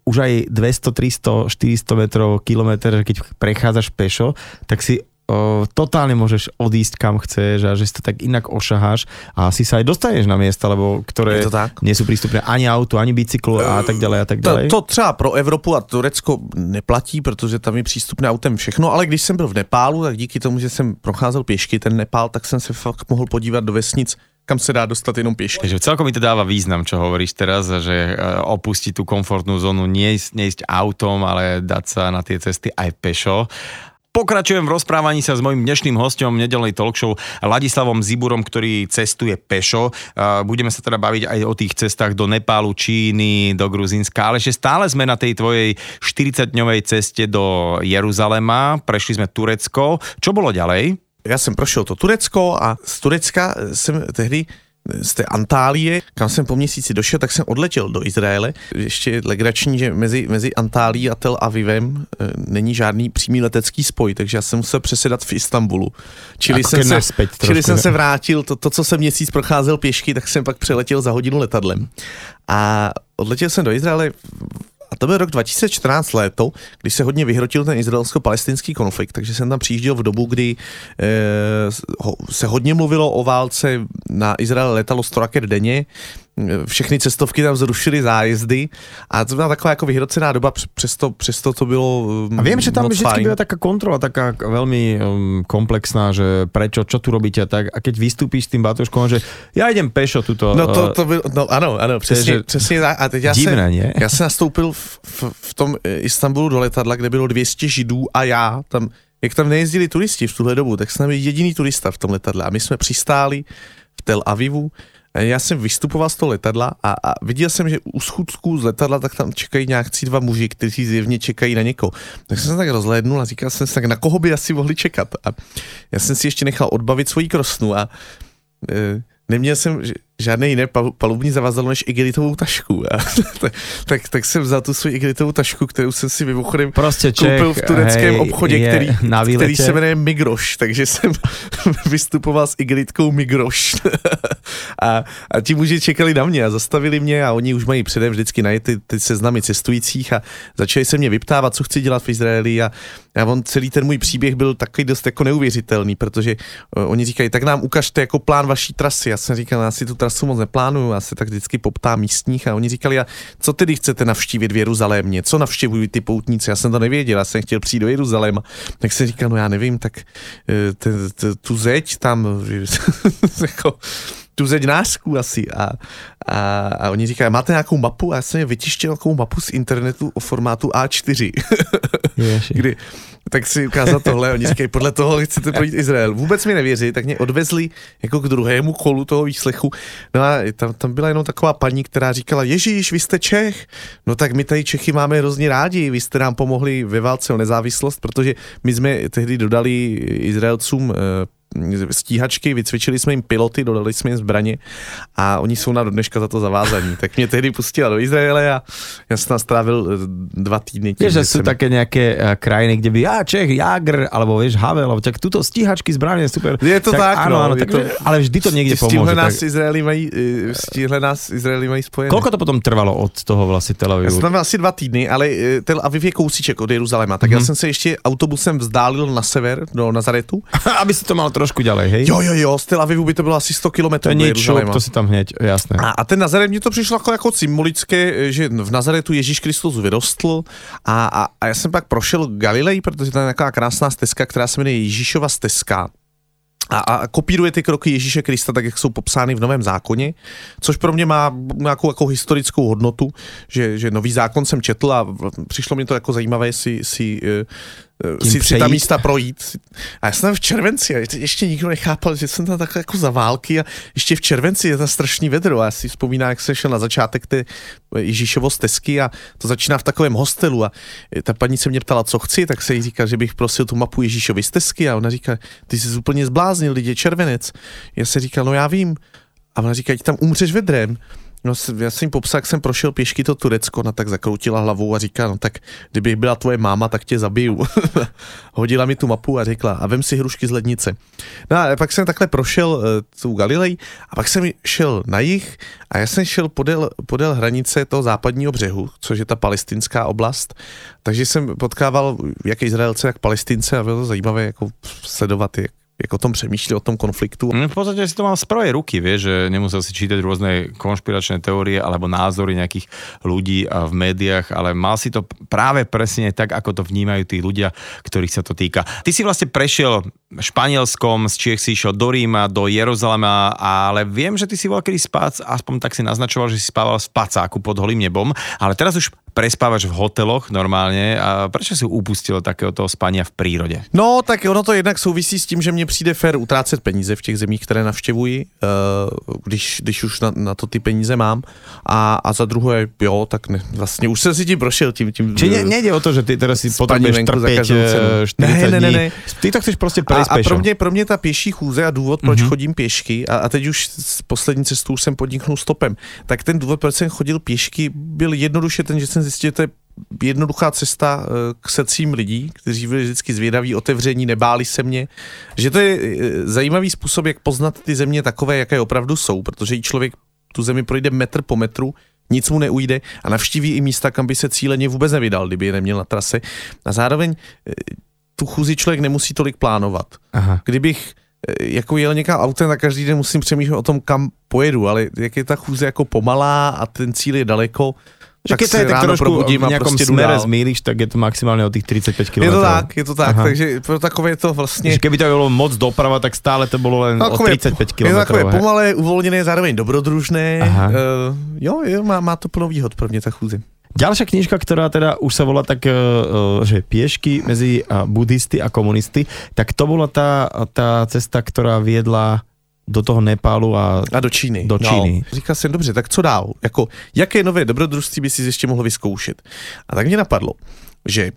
už aj 200, 300, 400 metrov, kilometr, keď prechádzaš pešo, tak si o, totálne môžeš odísť kam chceš a že si to tak inak ošaháš a asi sa aj dostaneš na miesta, lebo ktoré nie sú prístupné ani auto, ani bicyklu a tak ďalej a tak ďalej. To, to třeba pro Evropu a Turecko neplatí, protože tam je přístupné autem všechno, ale když jsem byl v Nepálu, tak díky tomu, že jsem procházel pěšky ten Nepál, tak jsem se fakt mohl podívat do vesnic kam se dá dostat jenom pěšky. Takže celkom mi to dáva význam, čo hovoríš teraz, že e, opustiť tú komfortnú zónu, neísť, neísť autom, ale dať sa na tie cesty aj pešo. Pokračujem v rozprávaní sa s mojím dnešným hostom nedelnej talk show Ladislavom Ziburom, ktorý cestuje pešo. Budeme sa teda baviť aj o tých cestách do Nepálu, Číny, do Gruzínska, ale že stále sme na tej tvojej 40-dňovej ceste do Jeruzalema. Prešli sme Turecko. Čo bolo ďalej? Já jsem prošel to Turecko a z Turecka jsem tehdy z té Antálie, kam jsem po měsíci došel, tak jsem odletěl do Izraele. Ještě legrační, že mezi, mezi Antálií a Tel Avivem e, není žádný přímý letecký spoj, takže já jsem musel přesedat v Istanbulu. Čili, jsem se, čili jsem se vrátil, to, to, co jsem měsíc procházel pěšky, tak jsem pak přeletěl za hodinu letadlem. A odletěl jsem do Izraele a to byl rok 2014 léto, kdy se hodně vyhrotil ten izraelsko-palestinský konflikt, takže jsem tam přijížděl v dobu, kdy e, ho, se hodně mluvilo o válce, na Izrael letalo 100 raket denně, všechny cestovky tam zrušily zájezdy a to byla taková jako vyhrocená doba, přesto, přesto to bylo A vím, že tam vždycky byla taká kontrola, taká velmi um, komplexná, že prečo, čo tu robíte a tak a keď vystúpíš s tým batoškom, že já idem pešo tuto. No to, to bylo, no ano, ano, přesně, že, přesně tak. A teď já, divné, jsem, nie? já jsem nastoupil v, v, v tom Istanbulu do letadla, kde bylo 200 židů a já tam jak tam nejezdili turisti v tuhle dobu, tak jsem byl jediný turista v tom letadle a my jsme přistáli v Tel Avivu já jsem vystupoval z toho letadla a, a viděl jsem, že u schůdků z letadla tak tam čekají nějakcí dva muži, kteří zjevně čekají na někoho. Tak jsem se tak rozhlédnul a říkal jsem si tak, na koho by asi mohli čekat. A já jsem si ještě nechal odbavit svoji krosnu a e, neměl jsem žádný jiné palubní zavazadlo než igelitovou tašku. Tak, tak, tak, jsem vzal tu svou igelitovou tašku, kterou jsem si mimochodem prostě Čech, koupil v tureckém hej, obchodě, který, který se jmenuje Migroš, takže jsem vystupoval s igelitkou Migroš. a, a ti muži čekali na mě a zastavili mě a oni už mají předem vždycky najít ty, ty seznamy cestujících a začali se mě vyptávat, co chci dělat v Izraeli a, a on celý ten můj příběh byl takový dost jako neuvěřitelný, protože uh, oni říkají, tak nám ukažte jako plán vaší trasy. Já jsem říkal, já si tu trasu moc neplánuju, já se tak vždycky poptám místních a oni říkali, a co tedy chcete navštívit v Jeruzalémě, co navštěvují ty poutníci, já jsem to nevěděl, já jsem chtěl přijít do Jeruzaléma, tak jsem říkal, no já nevím, tak eh, tu zeď tam, jako, tu zeďnářku asi. A, a, a oni říkají, máte nějakou mapu? A já jsem je vytištěl nějakou mapu z internetu o formátu A4. Kdy, tak si ukázal tohle, oni říkají, podle toho chcete projít Izrael. Vůbec mi nevěří, tak mě odvezli jako k druhému kolu toho výslechu. No a tam, tam byla jenom taková paní, která říkala, Ježíš, vy jste Čech. No tak my tady Čechy máme hrozně rádi, vy jste nám pomohli ve válce o nezávislost, protože my jsme tehdy dodali Izraelcům eh, stíhačky, vycvičili jsme jim piloty, dodali jsme jim zbraně a oni jsou na dneška za to zavázaní. Tak mě tehdy pustila do Izraele a já jsem strávil eh, dva týdny. Tím, že jsou jsem... také nějaké uh, krajiny, kde by já Čech, Jágr, alebo vieš Havel, tak tuto stíhačky zbraně, super. Je to tak, tak ano, no, ano, tak, to, ale vždy to někde pomůže. Stihle nás tak... Izraeli mají, eh, stihle nás Izraeli mají spojené. Kolko to potom trvalo od toho vlastně Tel Avivu? Já jsem tam asi dva týdny, ale Tel Aviv je kousíček od Jeruzaléma, tak mm-hmm. já mhm. jsem se ještě autobusem vzdálil na sever, do Nazaretu. Aby si to mal trošku ďalej, hej? Jo, jo, jo, z Tel Avivu by to bylo asi 100 km. To je šup, to si tam hned, jasné. A, a ten Nazaret, mně to přišlo jako, jako symbolické, že v Nazaretu Ježíš Kristus vyrostl a, a, a já jsem pak prošel Galilei, protože to je taková krásná stezka, která se jmenuje Ježíšova stezka a, a kopíruje ty kroky Ježíše Krista, tak jak jsou popsány v Novém zákoně, což pro mě má nějakou jako historickou hodnotu, že, že Nový zákon jsem četl a přišlo mi to jako zajímavé si, si si, si ta místa projít. A já jsem v červenci a ještě nikdo nechápal, že jsem tam takhle jako za války a ještě v červenci je to strašný vedro. A já si vzpomínám, jak jsem šel na začátek té Ježíšovo stezky a to začíná v takovém hostelu a ta paní se mě ptala, co chci, tak se jí říká, že bych prosil tu mapu Ježíšovy stezky a ona říká, ty jsi úplně zbláznil, lidi je červenec. Já se říkal, no já vím. A ona říká, tam umřeš vedrem. No, já jsem popsal, jak jsem prošel pěšky to Turecko, no tak zakroutila hlavou a říká, no tak kdybych byla tvoje máma, tak tě zabiju. Hodila mi tu mapu a řekla, a vem si hrušky z lednice. No a pak jsem takhle prošel uh, tu Galilej a pak jsem šel na jich a já jsem šel podél, podél hranice toho západního břehu, což je ta palestinská oblast, takže jsem potkával jak Izraelce, jak Palestince a bylo to zajímavé jako sledovat, jak, jak o tom přemýšlí, o tom konfliktu. No, v podstate si to mal z prvej ruky, vieš, že nemusel si čítať rôzne konšpiračné teórie alebo názory nejakých ľudí v médiách, ale mal si to práve presne tak, ako to vnímajú tí ľudia, ktorých sa to týka. Ty si vlastne prešiel Španielskom, z Čiech si išiel do Ríma, do Jeruzalema, ale viem, že ty si kedy spác, aspoň tak si naznačoval, že si spával v spacáku pod holým nebom, ale teraz už prespávaš v hoteloch normálně a proč si upustil takého toho spania v prírode? No, tak ono to jednak souvisí s tím, že mně přijde fér utrácet peníze v těch zemích, které navštěvuji, eh, když, když už na, na to ty peníze mám. A, a za druhé, jo, tak ne, vlastně už jsem si tím prošel tím. tím Či ne, nejde o to, že ty teda si potřebuješ trpět 40 ne, ne, ne, ne. Ty to chceš prostě a, a pro mě, pro mě ta pěší chůze a důvod, proč mm-hmm. chodím pěšky, a, a teď už s poslední cestu už jsem podniknul stopem, tak ten důvod, proč jsem chodil pěšky, byl jednoduše ten, že jsem zjistil, že to je jednoduchá cesta eh, k secím lidí, kteří byli vždycky zvědaví, otevření, nebáli se mě. Že to je eh, zajímavý způsob, jak poznat ty země takové, jaké opravdu jsou, protože i člověk tu zemi projde metr po metru, nic mu neujde a navštíví i místa, kam by se cíleně vůbec nevydal, kdyby je neměl na trase. A zároveň eh, tu chůzi člověk nemusí tolik plánovat. Aha. Kdybych jako jel někam autem, tak každý den musím přemýšlet o tom, kam pojedu, ale jak je ta chůze jako pomalá a ten cíl je daleko, že keď sa aj tak trošku v nejakom smere zmýliš, tak je to maximálne o tých 35 km. Je to tak, je to tak, Aha. takže pro takové to vlastně... Že keby to bylo moc doprava, tak stále to bylo len takové, o 35 km. Je to takové pomalé, uvolněné, zároveň dobrodružné. Aha. Uh, jo, jo má, má to plno výhod pro mě ta chůze. Ďalšia knižka, ktorá teda už sa volá tak, uh, že piešky medzi uh, buddhisty a komunisty, tak to bola tá, tá cesta, ktorá viedla do toho Nepálu a, a do Číny. Do Číny. No, říkal jsem, dobře, tak co dál? Jako, jaké nové dobrodružství by si ještě mohl vyzkoušet? A tak mě napadlo, že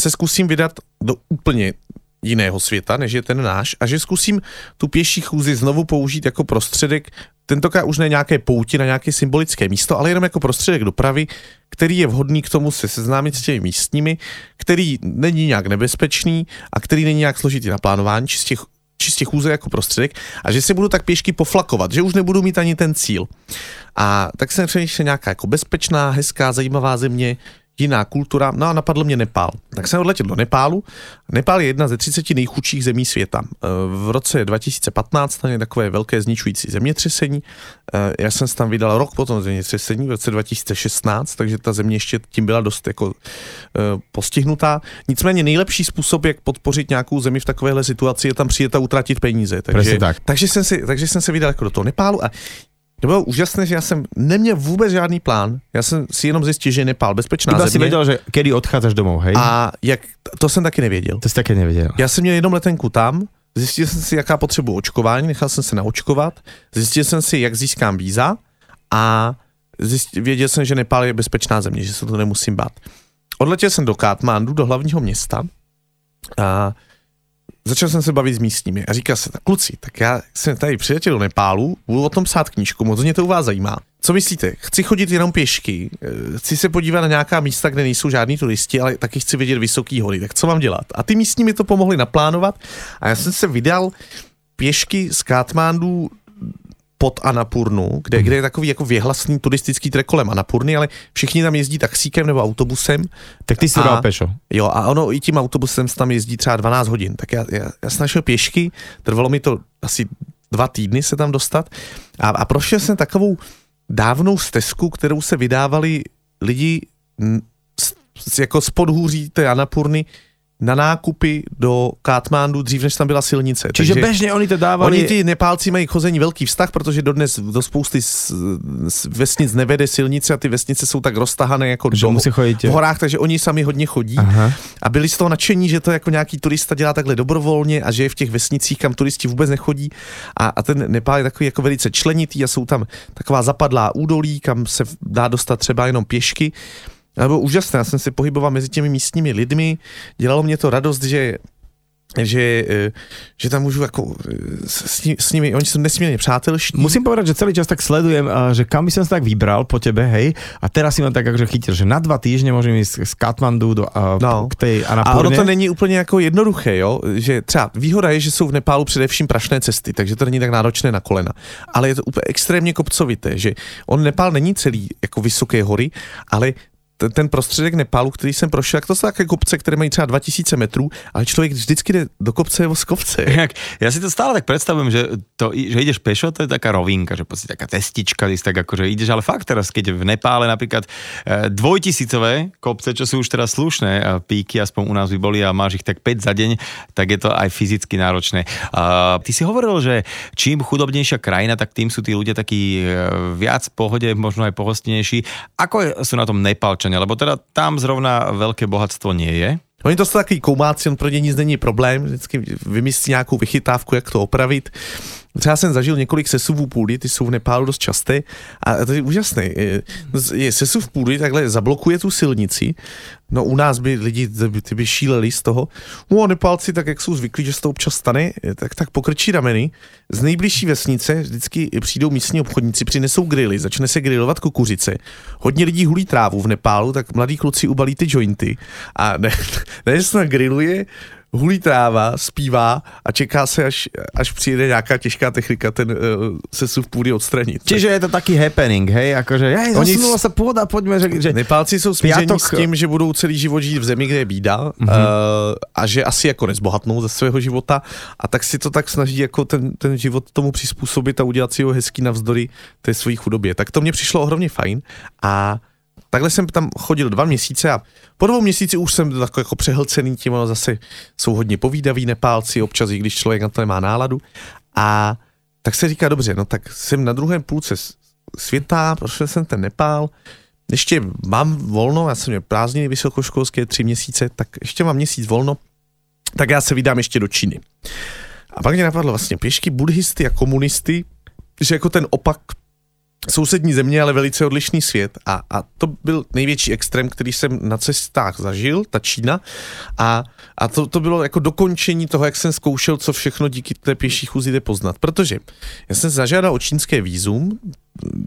se zkusím vydat do úplně jiného světa, než je ten náš, a že zkusím tu pěší chůzi znovu použít jako prostředek, tentokrát už ne nějaké pouti na nějaké symbolické místo, ale jenom jako prostředek dopravy, který je vhodný k tomu se seznámit s těmi místními, který není nějak nebezpečný a který není nějak složitý na plánování, čistě čistě chůze jako prostředek a že si budu tak pěšky poflakovat, že už nebudu mít ani ten cíl. A tak jsem přemýšlel nějaká jako bezpečná, hezká, zajímavá země, jiná kultura, no a napadl mě Nepál. Tak jsem odletěl do Nepálu. Nepál je jedna ze 30 nejchudších zemí světa. E, v roce 2015 tam je takové velké zničující zemětřesení. E, já jsem se tam vydal rok po tom zemětřesení, v roce 2016, takže ta země ještě tím byla dost jako e, postihnutá. Nicméně nejlepší způsob, jak podpořit nějakou zemi v takovéhle situaci, je tam přijet a utratit peníze. Takže, tak. takže, jsem si, takže jsem se vydal jako do toho Nepálu a to bylo úžasné, že já jsem neměl vůbec žádný plán. Já jsem si jenom zjistil, že je Nepál bezpečná Ty země. si věděl, že kdy odcházíš domů, hej? A jak, to jsem taky nevěděl. To jsi taky nevěděl. Já jsem měl jenom letenku tam, zjistil jsem si, jaká potřebu očkování, nechal jsem se naočkovat, zjistil jsem si, jak získám víza a zjistil, věděl jsem, že Nepál je bezpečná země, že se to nemusím bát. Odletěl jsem do Katmandu, do hlavního města a začal jsem se bavit s místními a říkal se, tak kluci, tak já jsem tady přiletěl do Nepálu, budu o tom psát knížku, moc mě to u vás zajímá. Co myslíte? Chci chodit jenom pěšky, eh, chci se podívat na nějaká místa, kde nejsou žádní turisti, ale taky chci vidět vysoký hory, tak co mám dělat? A ty místní mi to pomohli naplánovat a já jsem se vydal pěšky z Katmandu pod Anapurnu, kde, hmm. kde je takový jako věhlasný turistický trek kolem Anapurny, ale všichni tam jezdí taxíkem nebo autobusem. Tak ty si dal pešo. Jo, a ono i tím autobusem tam jezdí třeba 12 hodin. Tak já, já, já jsem našel pěšky, trvalo mi to asi dva týdny se tam dostat a, a prošel jsem takovou dávnou stezku, kterou se vydávali lidi z, jako z podhůří té Anapurny, na nákupy do Katmandu dřív, než tam byla silnice. Čiže Takže bežně oni to dávali... Oni ti Nepálci mají chození velký vztah, protože dodnes do spousty z, z vesnic nevede silnice a ty vesnice jsou tak roztahané jako že do, musí chodit, v horách, takže oni sami hodně chodí. Aha. A byli z toho nadšení, že to jako nějaký turista dělá takhle dobrovolně a že je v těch vesnicích, kam turisti vůbec nechodí. A, a ten Nepál je takový jako velice členitý a jsou tam taková zapadlá údolí, kam se dá dostat třeba jenom pěšky. To bylo úžasné, já jsem se pohyboval mezi těmi místními lidmi, dělalo mě to radost, že že, eh, že tam můžu jako eh, s, s nimi, oni jsou nesmírně přátelští. Musím povedať, že celý čas tak sledujem, že kam som sa tak vybral po tebe, hej, a teraz si ma tak akože chytil, že na dva týždne môžem ísť z Katmandu do, a, no. k tej Anapurne. A ono to není úplně jako jednoduché, jo, že třeba výhoda je, že jsou v Nepálu především prašné cesty, takže to není tak náročné na kolena, ale je to úplně extrémně kopcovité, že on Nepál není celý jako vysoké hory, ale ten prostředek Nepálu, který jsem prošel, jak to jsou také kopce, které mají třeba 2000 metrů, ale člověk vždycky jde do kopce z kopce. Jak, já si to stále tak představím, že, to, že jdeš pešo, to je taká rovinka, že prostě taká cestička, tak jako, že jdeš, ale fakt teraz, keď v Nepále například e, dvojtisícové kopce, čo jsou už teda slušné, píky aspoň u nás by boli a máš ich tak 5 za deň, tak je to aj fyzicky náročné. A, ty si hovoril, že čím chudobnější krajina, tak tým sú tí ľudia takí e, viac v pohode, možno aj pohostinejší. Ako sú na tom Nepálčania? Občania, lebo teda tam zrovna veľké bohatstvo nie je. Oni to jsou takový koumáci, on pro ně nic není problém, vždycky vymyslí nějakou vychytávku, jak to opravit. Třeba jsem zažil několik sesuvů půdy, ty jsou v Nepálu dost časté a to je úžasné. Je, sesuv půdy, takhle zablokuje tu silnici, no u nás by lidi ty by šíleli z toho. No a Nepálci, tak jak jsou zvyklí, že se to občas stane, tak, tak pokrčí rameny. Z nejbližší vesnice vždycky přijdou místní obchodníci, přinesou grily, začne se grilovat kukuřice. Hodně lidí hulí trávu v Nepálu, tak mladí kluci ubalí ty jointy a ne, ne se na grilluje, hulí tráva, zpívá a čeká se, až, až přijde nějaká těžká technika ten uh, sesuv půdy odstranit. Čiže je to taký happening, hej, akože hej, Oni zasunula sa pôda, poďme, že, že... Nepálci jsou smíření piatok... s tím, že budou celý život žít v zemi, kde je bída mm-hmm. uh, a že asi jako nezbohatnou ze svého života a tak si to tak snaží jako ten, ten život tomu přizpůsobit a udělat si ho hezký navzdory té své chudobě. Tak to mně přišlo ohromně fajn a takhle jsem tam chodil dva měsíce a po dvou měsíci už jsem takový jako přehlcený tím, ono zase jsou hodně povídaví Nepálci, občas i když člověk na to nemá náladu. A tak se říká, dobře, no tak jsem na druhém půlce světa, prošel jsem ten Nepál, ještě mám volno, já jsem měl prázdniny vysokoškolské tři měsíce, tak ještě mám měsíc volno, tak já se vydám ještě do Číny. A pak mě napadlo vlastně pěšky buddhisty a komunisty, že jako ten opak sousední země, ale velice odlišný svět. A, a to byl největší extrém, který jsem na cestách zažil, ta Čína. A, a to, to bylo jako dokončení toho, jak jsem zkoušel, co všechno díky té pěší chůzi jde poznat. Protože já jsem zažádal o čínské výzum,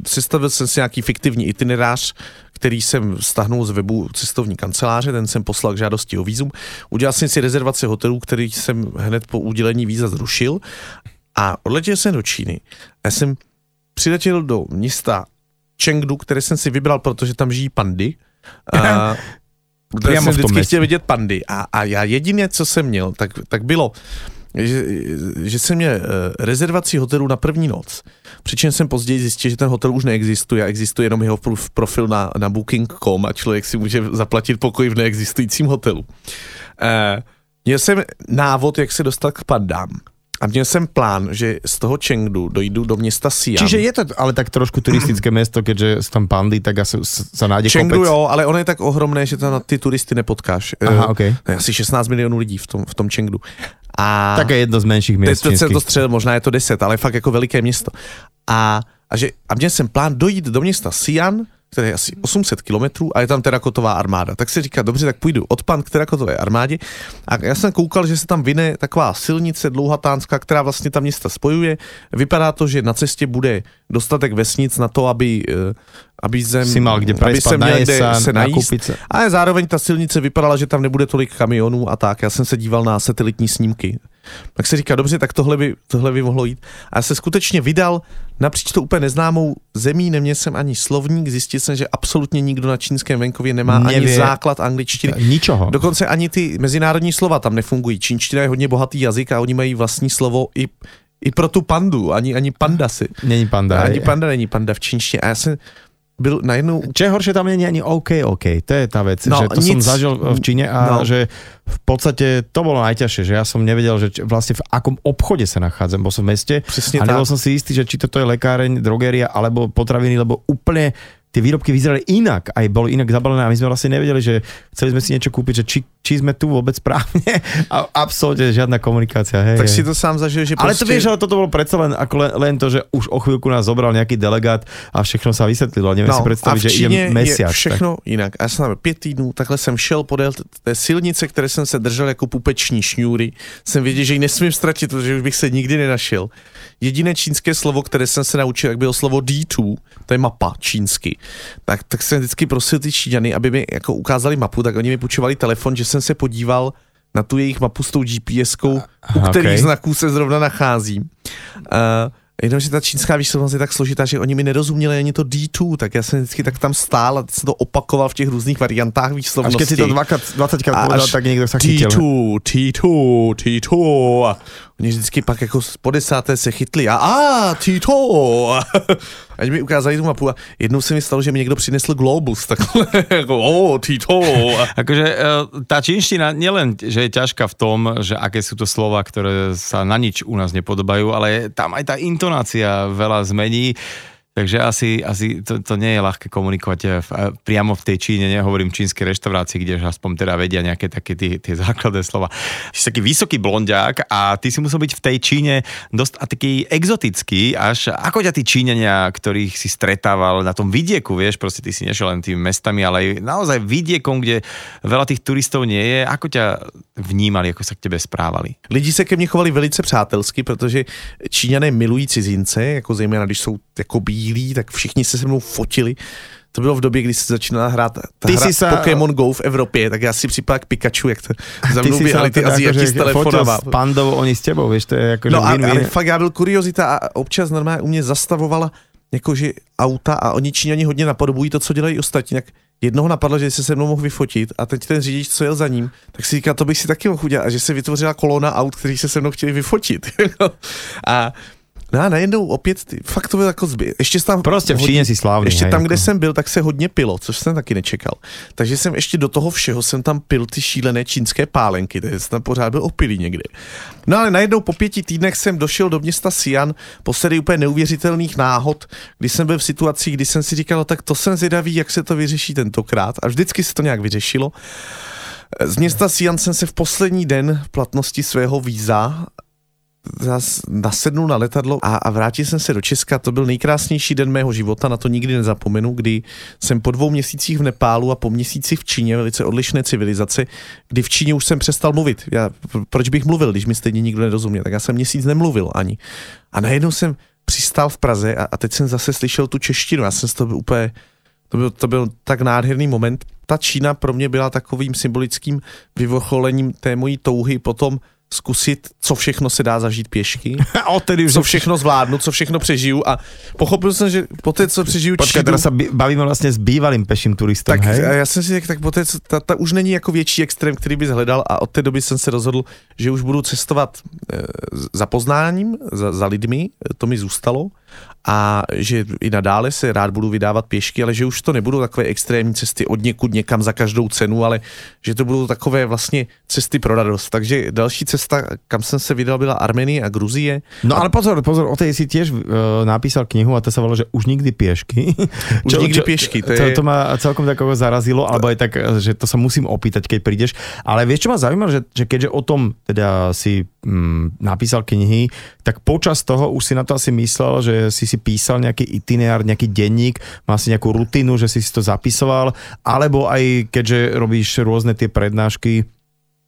sestavil jsem si nějaký fiktivní itinerář, který jsem stahnul z webu cestovní kanceláře, ten jsem poslal k žádosti o výzum. Udělal jsem si rezervaci hotelů, který jsem hned po udělení víza zrušil a odletěl jsem do Číny. Já jsem přiletěl do města Chengdu, které jsem si vybral, protože tam žijí pandy. A, já jsem vždycky chtěl vidět pandy. A, a já jediné, co jsem měl, tak, tak bylo, že, že jsem měl uh, rezervaci hotelu na první noc. Přičemž jsem později zjistil, že ten hotel už neexistuje a existuje jenom jeho profil na, na booking.com a člověk si může zaplatit pokoj v neexistujícím hotelu. Uh, měl jsem návod, jak se dostat k pandám. A měl jsem plán, že z toho Chengdu dojdu do města Siam. Čiže je to ale tak trošku turistické město, keďže jsou tam pandy, tak asi se nájde Chengdu kopec. jo, ale ono je tak ohromné, že tam na ty turisty nepotkáš. Aha, okay. Je asi 16 milionů lidí v tom, v tom Chengdu. A tak je jedno z menších měst. Teď se to střel, možná je to 10, ale fakt jako veliké město. A, a, že, a měl jsem plán dojít do města Sian, které je asi 800 kilometrů a je tam terakotová armáda. Tak se říká, dobře, tak půjdu od pan k terakotové armádě. A já jsem koukal, že se tam vyne taková silnice dlouhatánská, která vlastně ta města spojuje. Vypadá to, že na cestě bude dostatek vesnic na to, aby, eh, aby, zem, si mal kde aby se měl kde se najíst. Se. A zároveň ta silnice vypadala, že tam nebude tolik kamionů a tak. Já jsem se díval na satelitní snímky tak se říká, dobře, tak tohle by, tohle by mohlo jít. A já se skutečně vydal napříč to úplně neznámou zemí, neměl jsem ani slovník, zjistil jsem, že absolutně nikdo na čínském venkově nemá Nevě. ani základ angličtiny. Ničoho. Dokonce ani ty mezinárodní slova tam nefungují. Čínština je hodně bohatý jazyk a oni mají vlastní slovo i i pro tu pandu, ani, ani panda si. Není panda. Ani panda není panda v čínštině. A já jsem byl najednou... Čo je horšie, tam není ani OK, OK. To je tá vec, no, že to nic, som zažil v Číne a no. že v podstate to bolo najťažšie, že ja som nevedel, že vlastne v akom obchode sa nachádzam, bol som v meste Presne a nebol som si istý, že či toto je lekáreň, drogeria alebo potraviny, lebo úplne tie výrobky vyzerali inak, aj boli inak zabalené a my sme vlastne nevedeli, že chceli sme si niečo kúpiť, že či, či sme tu vôbec správne a absolútne žiadna komunikácia. Hej, tak hej. si to sám zažil, že Ale proste... to vieš, ale toto bolo predsa len, ako len, len, to, že už o chvíľku nás zobral nejaký delegát a všechno sa vysvetlilo. Neviem no, si predstaviť, že idem mesiac. je všechno tak. jinak. A já jsem pět týdnů, takhle jsem šel podél té silnice, které jsem se držel jako pupeční šňůry. Jsem věděl, že ji nesmím ztratit, protože už bych se nikdy nenašel. Jediné čínské slovo, které jsem se naučil, jak bylo slovo D2, to je mapa čínsky. Tak, tak jsem vždycky prosil ty Číňany, aby mi jako ukázali mapu, tak oni mi půjčovali telefon, že jsem se podíval na tu jejich mapu s tou GPSkou, u kterých okay. znaků se zrovna nacházím. Uh, Jenomže ta čínská výslovnost je tak složitá, že oni mi nerozuměli ani to D2, tak já jsem vždycky tak tam stál a jsem to opakoval v těch různých variantách výslovnosti. Až když si to 20 krát povedal, tak někdo se chytil. T2, T2, T2. Oni vždycky pak jako po desáté se chytli a a T2. Ať mi ukázali tu mapu a jednou se mi stalo, že mi někdo přinesl globus, takhle, jako, o, Tito. akože e, tá čínština nielen, že je ťažká v tom, že aké sú to slova, ktoré sa na nič u nás nepodobajú, ale tam aj tá intonácia veľa zmení. Takže asi, asi to, to nie je ľahké komunikovať eh, v, eh, priamo v tej Číne, nehovorím čínskej reštaurácii, kde aspoň teda vedia nejaké také tie, tie základné slova. Si taký vysoký blondiak a ty si musel byť v tej Číne dosť a taký exotický, až ako ťa tí Číňania, ktorých si stretával na tom vidieku, vieš, proste ty si nešiel len tými mestami, ale aj naozaj vidiekom, kde veľa tých turistov nie je, ako ťa vnímali, ako sa k tebe správali? Lidi se ke mně chovali velice přátelsky, protože Číňané milují cizince, jako zejména když jsou jako bílí, tak všichni se se mnou fotili. to bylo v době, kdy se začínala hrát ta hra sa... Pokémon Go v Evropě, tak já si připadám k Pikachu, jak to za mnou běhali ty Aziati s telefonama. s pandou, oni s tebou, víš, to je jako No a, ale fakt já byl kuriozita a občas normálně u mě zastavovala jakože auta a oni Číňani hodně napodobují to, co dělají ostatní, tak jednoho napadlo, že se se mnou mohl vyfotit a teď ten řidič, co jel za ním, tak si říká, to bych si taky mohl udělat a že se vytvořila kolona aut, kteří se se mnou chtěli vyfotit. a No a najednou opět, ty, fakt to bylo jako zby. Ještě tam prostě v Číně si slávný. Ještě hej, tam, jako. kde jsem byl, tak se hodně pilo, což jsem taky nečekal. Takže jsem ještě do toho všeho jsem tam pil ty šílené čínské pálenky, takže jsem tam pořád byl opilý někdy. No ale najednou po pěti týdnech jsem došel do města Sian po sérii úplně neuvěřitelných náhod, kdy jsem byl v situaci, kdy jsem si říkal, no, tak to jsem zvědavý, jak se to vyřeší tentokrát. A vždycky se to nějak vyřešilo. Z města Sian jsem se v poslední den platnosti svého víza zas nasednul na letadlo a, a vrátil jsem se do Česka. To byl nejkrásnější den mého života, na to nikdy nezapomenu, kdy jsem po dvou měsících v Nepálu a po měsíci v Číně, velice odlišné civilizace, kdy v Číně už jsem přestal mluvit. Já, proč bych mluvil, když mi stejně nikdo nerozuměl? Tak já jsem měsíc nemluvil ani. A najednou jsem přistál v Praze a, a teď jsem zase slyšel tu češtinu. Já jsem z toho úplně, to byl, to byl tak nádherný moment. Ta Čína pro mě byla takovým symbolickým vyvrcholením té mojí touhy potom zkusit, co všechno se dá zažít pěšky, a tedy co všechno zvládnu, co všechno přežiju a pochopil jsem, že po té, co přežiju Počkej, teraz se bavíme vlastně s bývalým peším turistem, tak hej? já jsem si řekl, tak po té, co, ta, ta, už není jako větší extrém, který bys hledal a od té doby jsem se rozhodl, že už budu cestovat e, za poznáním, za, za lidmi, to mi zůstalo a že i nadále se rád budu vydávat pěšky, ale že už to nebudou takové extrémní cesty od někud někam za každou cenu, ale že to budou takové vlastně cesty pro radost. Takže další cesta, kam jsem se vydal, byla Armenie a Gruzie. No ale pozor, pozor, o té si tiež uh, napísal knihu a to se volalo, že už nikdy pěšky. Už čo, nikdy čo, pěšky. To, je... to, to ma celkom tak zarazilo, alebo je tak, že to sa musím opýtať, keď prídeš. Ale vieš, čo ma zaujíma, že, že keďže o tom teda si mm, napísal knihy, tak počas toho už si na to asi myslel, že si si písal nejaký itinerár, nejaký denník, mal si nejakú rutinu, že si si to zapisoval, alebo aj keďže robíš rôzne tie prednášky,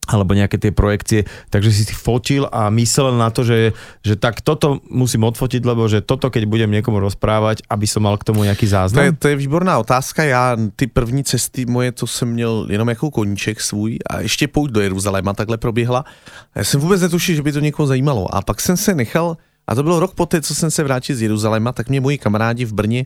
alebo nejaké tie projekcie, takže si fotil a myslel na to, že, že tak toto musím odfotiť, lebo že toto, keď budem někomu rozprávať, aby som mal k tomu nějaký záznam? To je, to je výborná otázka. Já ty první cesty moje, to jsem měl jenom jako koníček svůj a ještě půjď do Jeruzaléma takhle proběhla. Já jsem vůbec netušil, že by to někoho zajímalo. A pak jsem se nechal a to bylo rok poté, co jsem se vrátil z Jeruzaléma, tak mě moji kamarádi v Brně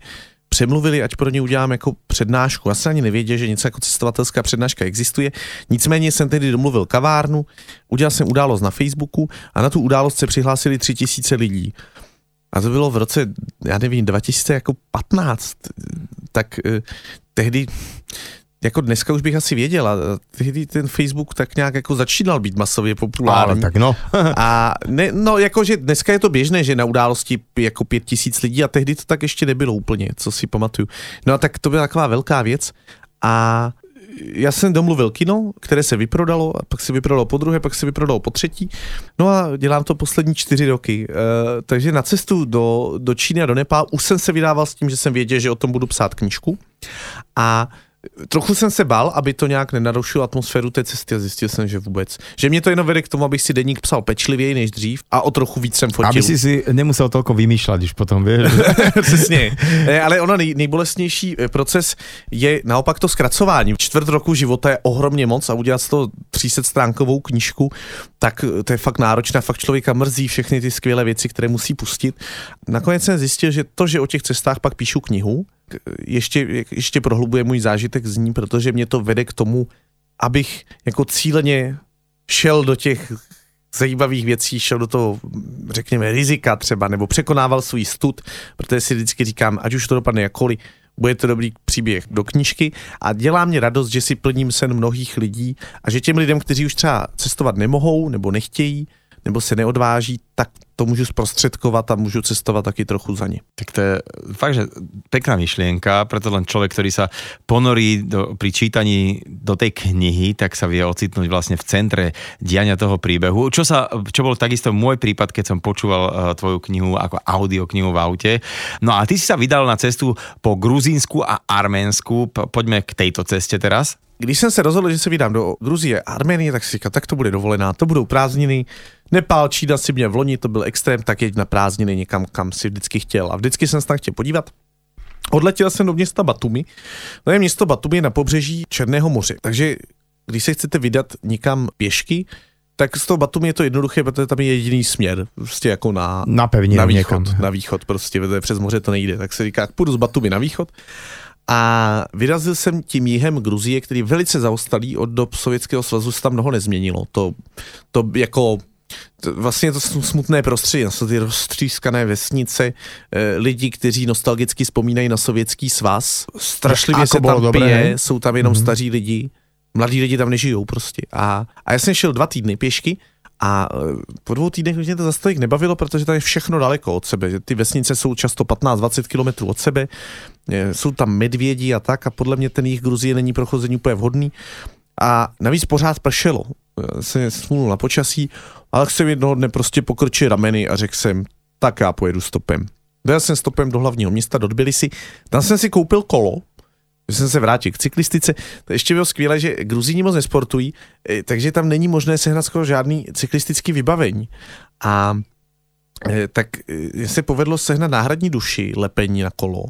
přemluvili, ať pro ně udělám jako přednášku. Já jsem ani nevěděl, že něco jako cestovatelská přednáška existuje. Nicméně jsem tedy domluvil kavárnu, udělal jsem událost na Facebooku a na tu událost se přihlásili tři tisíce lidí. A to bylo v roce, já nevím, 2015. Tak eh, tehdy jako dneska už bych asi věděl a tehdy ten Facebook tak nějak jako začínal být masově populární. Ale tak no. a ne, no jakože dneska je to běžné, že na události jako pět tisíc lidí a tehdy to tak ještě nebylo úplně, co si pamatuju. No a tak to byla taková velká věc a já jsem domluvil kino, které se vyprodalo, a pak se vyprodalo po druhé, pak se vyprodalo po třetí. No a dělám to poslední čtyři roky. E, takže na cestu do, do Číny a do Nepálu už jsem se vydával s tím, že jsem věděl, že o tom budu psát knížku. A trochu jsem se bál, aby to nějak nenarušilo atmosféru té cesty a zjistil jsem, že vůbec. Že mě to jenom vede k tomu, abych si deník psal pečlivěji než dřív a o trochu víc jsem fotil. Aby si si nemusel tolko vymýšlet, když potom víš. Přesně. Ale ono nej, nejbolestnější eh, proces je naopak to zkracování. Čtvrt roku života je ohromně moc a udělat z toho 300 stránkovou knížku, tak eh, to je fakt náročné, fakt člověka mrzí všechny ty skvělé věci, které musí pustit. Nakonec jsem zjistil, že to, že o těch cestách pak píšu knihu, ještě, ještě prohlubuje můj zážitek z ní, protože mě to vede k tomu, abych jako cíleně šel do těch zajímavých věcí, šel do toho, řekněme, rizika třeba, nebo překonával svůj stud, protože si vždycky říkám, ať už to dopadne jakkoliv, bude to dobrý příběh do knížky. A dělá mě radost, že si plním sen mnohých lidí a že těm lidem, kteří už třeba cestovat nemohou nebo nechtějí, nebo se neodváží, tak to můžu zprostředkovat a můžu cestovat taky trochu za ně. Tak to je fakt, že pekná myšlienka, preto len človek, ktorý sa ponorí do, pri čítaní do tej knihy, tak sa vie ocitnúť vlastne v centre diania toho príbehu. Čo, sa, čo bol takisto môj prípad, keď som počúval uh, tvoju knihu ako audioknihu v aute. No a ty si sa vydal na cestu po Gruzínsku a Arménsku. Poďme k tejto ceste teraz. Když jsem se rozhodl, že se vydám do Gruzie a Arménie, tak si říkal, tak to bude dovolená, to budou prázdniny. Nepál, Čína si mě v loni, to byl extrém, tak jeď na prázdniny někam, kam si vždycky chtěl. A vždycky jsem se tam chtěl podívat. Odletěl jsem do města Batumi. To je město Batumi na pobřeží Černého moře. Takže když se chcete vydat nikam pěšky, tak z toho Batumi je to jednoduché, protože tam je jediný směr, prostě jako na, na, pevně, na východ, někam. na východ prostě, protože přes moře to nejde, tak se říká, půjdu z Batumi na východ a vyrazil jsem tím jihem Gruzie, který je velice zaostalý od dob Sovětského svazu, se tam mnoho nezměnilo. To, to jako to, vlastně to smutné prostředí, jsou ty roztřískané vesnice, e, lidi, kteří nostalgicky vzpomínají na sovětský svaz, strašlivě se tam dobré, pije, jsou tam jenom mm-hmm. staří lidi, mladí lidi tam nežijou prostě. A, a já jsem šel dva týdny pěšky a e, po dvou týdnech mě to zase tolik nebavilo, protože tam je všechno daleko od sebe. Ty vesnice jsou často 15-20 kilometrů od sebe, e, jsou tam medvědi a tak a podle mě ten jich Gruzie není pro chození úplně vhodný. A navíc pořád pršelo. Se smlul na počasí, ale jsem jednoho dne prostě pokrčil rameny a řekl jsem, tak já pojedu stopem. Dojel jsem stopem do hlavního města, do Tbilisi, tam jsem si koupil kolo, že jsem se vrátil k cyklistice. To ještě bylo skvělé, že Gruzíni moc nesportují, eh, takže tam není možné sehnat skoro žádný cyklistický vybavení. A eh, tak eh, se povedlo sehnat náhradní duši, lepení na kolo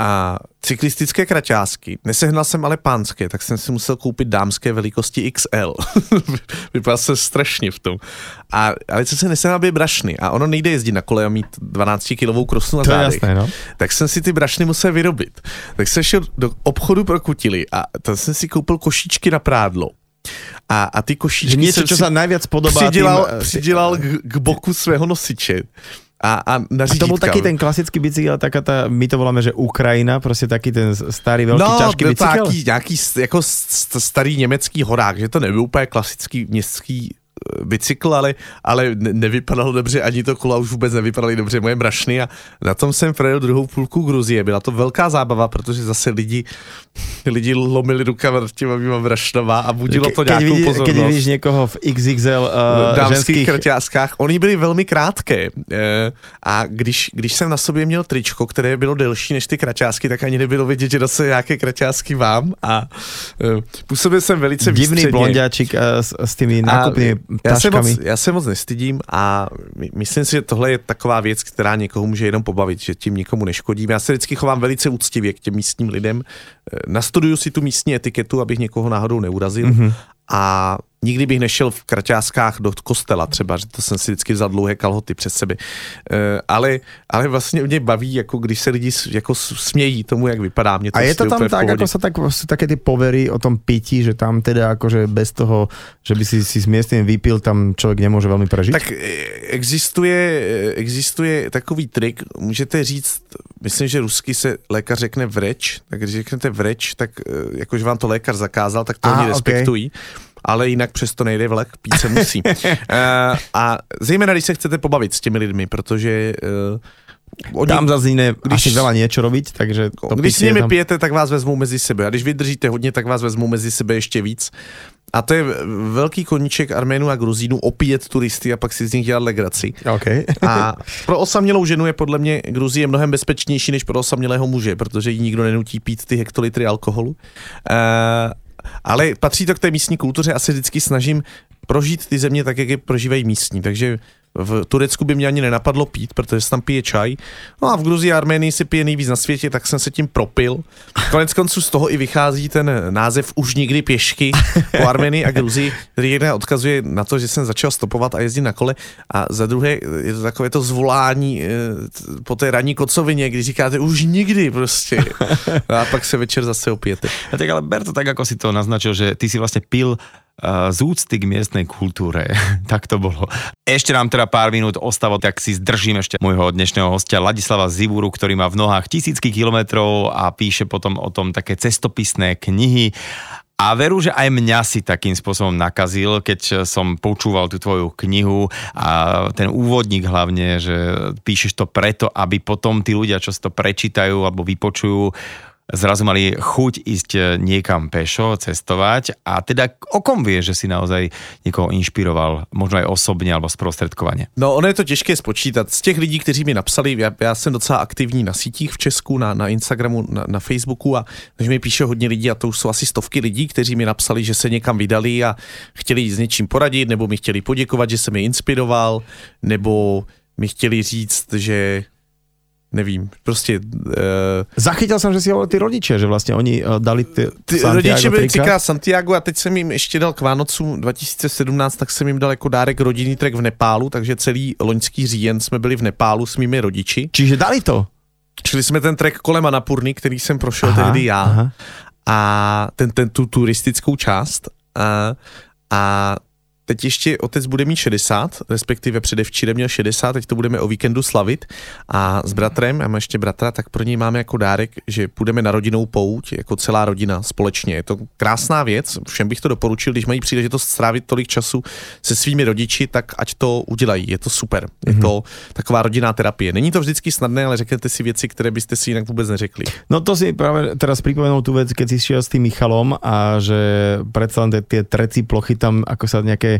a cyklistické kraťásky. Nesehnal jsem ale pánské, tak jsem si musel koupit dámské velikosti XL. Vypadal se strašně v tom. A, ale co se nesehnal by brašny. A ono nejde jezdit na kole a mít 12 kilovou krosu na zádech. Jasné, no. Tak jsem si ty brašny musel vyrobit. Tak jsem šel do obchodu pro kutily a tam jsem si koupil košíčky na prádlo. A, a ty košíčky že něco, co se najviac podobá přidělal, tým... přidělal k, k boku svého nosiče a, a na A to bol taký ten klasický bicykel, taká ta, my to voláme, že Ukrajina, prostě taký ten starý, velký, no, ťažký bicykel. No, nějaký jako starý německý horák, že to nebyl úplně klasický městský bicykl, ale, ale nevypadalo dobře, ani to kola už vůbec nevypadaly dobře moje brašny a na tom jsem projel druhou půlku Gruzie. Byla to velká zábava, protože zase lidi, lidi lomili rukama těma mýma brašnama a budilo to nějakou vidí, pozornost. Keď vidíš někoho v XXL uh, dámských krťáskách, oni byli velmi krátké eh, a když, když jsem na sobě měl tričko, které bylo delší než ty kraťásky, tak ani nebylo vidět, že zase nějaké kraťásky mám a eh, působil jsem velice Divný blondiáčik s, s těmi nákupnými já se, moc, já se moc nestydím a myslím si, že tohle je taková věc, která někoho může jenom pobavit, že tím nikomu neškodím. Já se vždycky chovám velice úctivě k těm místním lidem. Eh, nastuduju si tu místní etiketu, abych někoho náhodou neurazil. Mm-hmm. A nikdy bych nešel v kraťáskách do kostela třeba, že to jsem si vždycky vzal dlouhé kalhoty přes sebe. E, ale, ale vlastně mě baví, jako když se lidi jako smějí tomu, jak vypadá. Mě to a je to tam tak, jako se tak, jsou také ty povery o tom pití, že tam teda jakože bez toho, že by si, si s městem vypil, tam člověk nemůže velmi prežít? Tak e, existuje, e, existuje takový trik, můžete říct, myslím, že rusky se lékař řekne vreč, tak když řeknete vreč, tak jakože vám to lékař zakázal, tak to a, oni respektují. Okay ale jinak přesto nejde vlak, pít se musí. uh, a zejména, když se chcete pobavit s těmi lidmi, protože uh, Oni, tam jiné, když, asi veľa niečo robiť, takže to Když s nimi tam... pijete, tak vás vezmou mezi sebe. A když vydržíte hodně, tak vás vezmou mezi sebe ještě víc. A to je velký koníček Arménu a Gruzínu opíjet turisty a pak si z nich dělat legraci. Okay. a pro osamělou ženu je podle mě Gruzie mnohem bezpečnější než pro osamělého muže, protože jí nikdo nenutí pít ty hektolitry alkoholu. Uh, ale patří to k té místní kultuře a se vždycky snažím prožít ty země tak, jak je prožívají místní. Takže v Turecku by mě ani nenapadlo pít, protože se tam pije čaj. No a v Gruzii a Arménii si pije nejvíc na světě, tak jsem se tím propil. Konec konců z toho i vychází ten název Už nikdy pěšky po Arménii a Gruzii, který jedna odkazuje na to, že jsem začal stopovat a jezdit na kole. A za druhé je to takové to zvolání eh, po té ranní kocovině, když říkáte už nikdy prostě. A pak se večer zase opijete. A tak ale ber to tak, jako si to naznačil, že ty si vlastně pil z úcty k miestnej kultúre. tak to bolo. Ešte nám teda pár minút ostáva, tak si zdržím ešte môjho dnešného hostia Ladislava Zivuru, ktorý má v nohách tisícky kilometrov a píše potom o tom také cestopisné knihy. A veru, že aj mňa si takým spôsobom nakazil, keď som počúval tú tvoju knihu a ten úvodník hlavne, že píšeš to preto, aby potom tí ľudia, čo si to prečítajú alebo vypočujú, zrazu mali chuť ísť eh, niekam pešo, cestovať a teda o kom vie, že si naozaj někoho inšpiroval, možno aj osobně alebo zprostředkovaně? No ono je to těžké spočítat. Z těch lidí, kteří mi napsali, já, já jsem docela aktivní na sítích v Česku, na, na Instagramu, na, na Facebooku a takže mi píše hodně lidí a to už jsou asi stovky lidí, kteří mi napsali, že se někam vydali a chtěli s něčím poradit, nebo mi chtěli poděkovat, že jsem je inspiroval, nebo mi chtěli říct, že nevím, prostě... Uh... Zachytil jsem, že si hovoril ty rodiče, že vlastně oni uh, dali ty, ty Santiago rodiče byli třikrát Santiago a teď jsem jim ještě dal k Vánocům 2017, tak jsem jim dal jako dárek rodinný trek v Nepálu, takže celý loňský říjen jsme byli v Nepálu s mými rodiči. Čiže dali to? Čili jsme ten trek kolem Anapurny, který jsem prošel aha, tehdy já. Aha. A ten, ten, tu turistickou část. A, a teď ještě otec bude mít 60, respektive předevčírem měl 60, teď to budeme o víkendu slavit a s bratrem, a mám ještě bratra, tak pro něj máme jako dárek, že půjdeme na rodinou pouť, jako celá rodina společně. Je to krásná věc, všem bych to doporučil, když mají příležitost strávit tolik času se svými rodiči, tak ať to udělají, je to super. Je mm-hmm. to taková rodinná terapie. Není to vždycky snadné, ale řeknete si věci, které byste si jinak vůbec neřekli. No to si právě teraz připomenul tu věc, keď si šiel s tým Michalom a že predsa tie treci plochy tam ako sa nejaké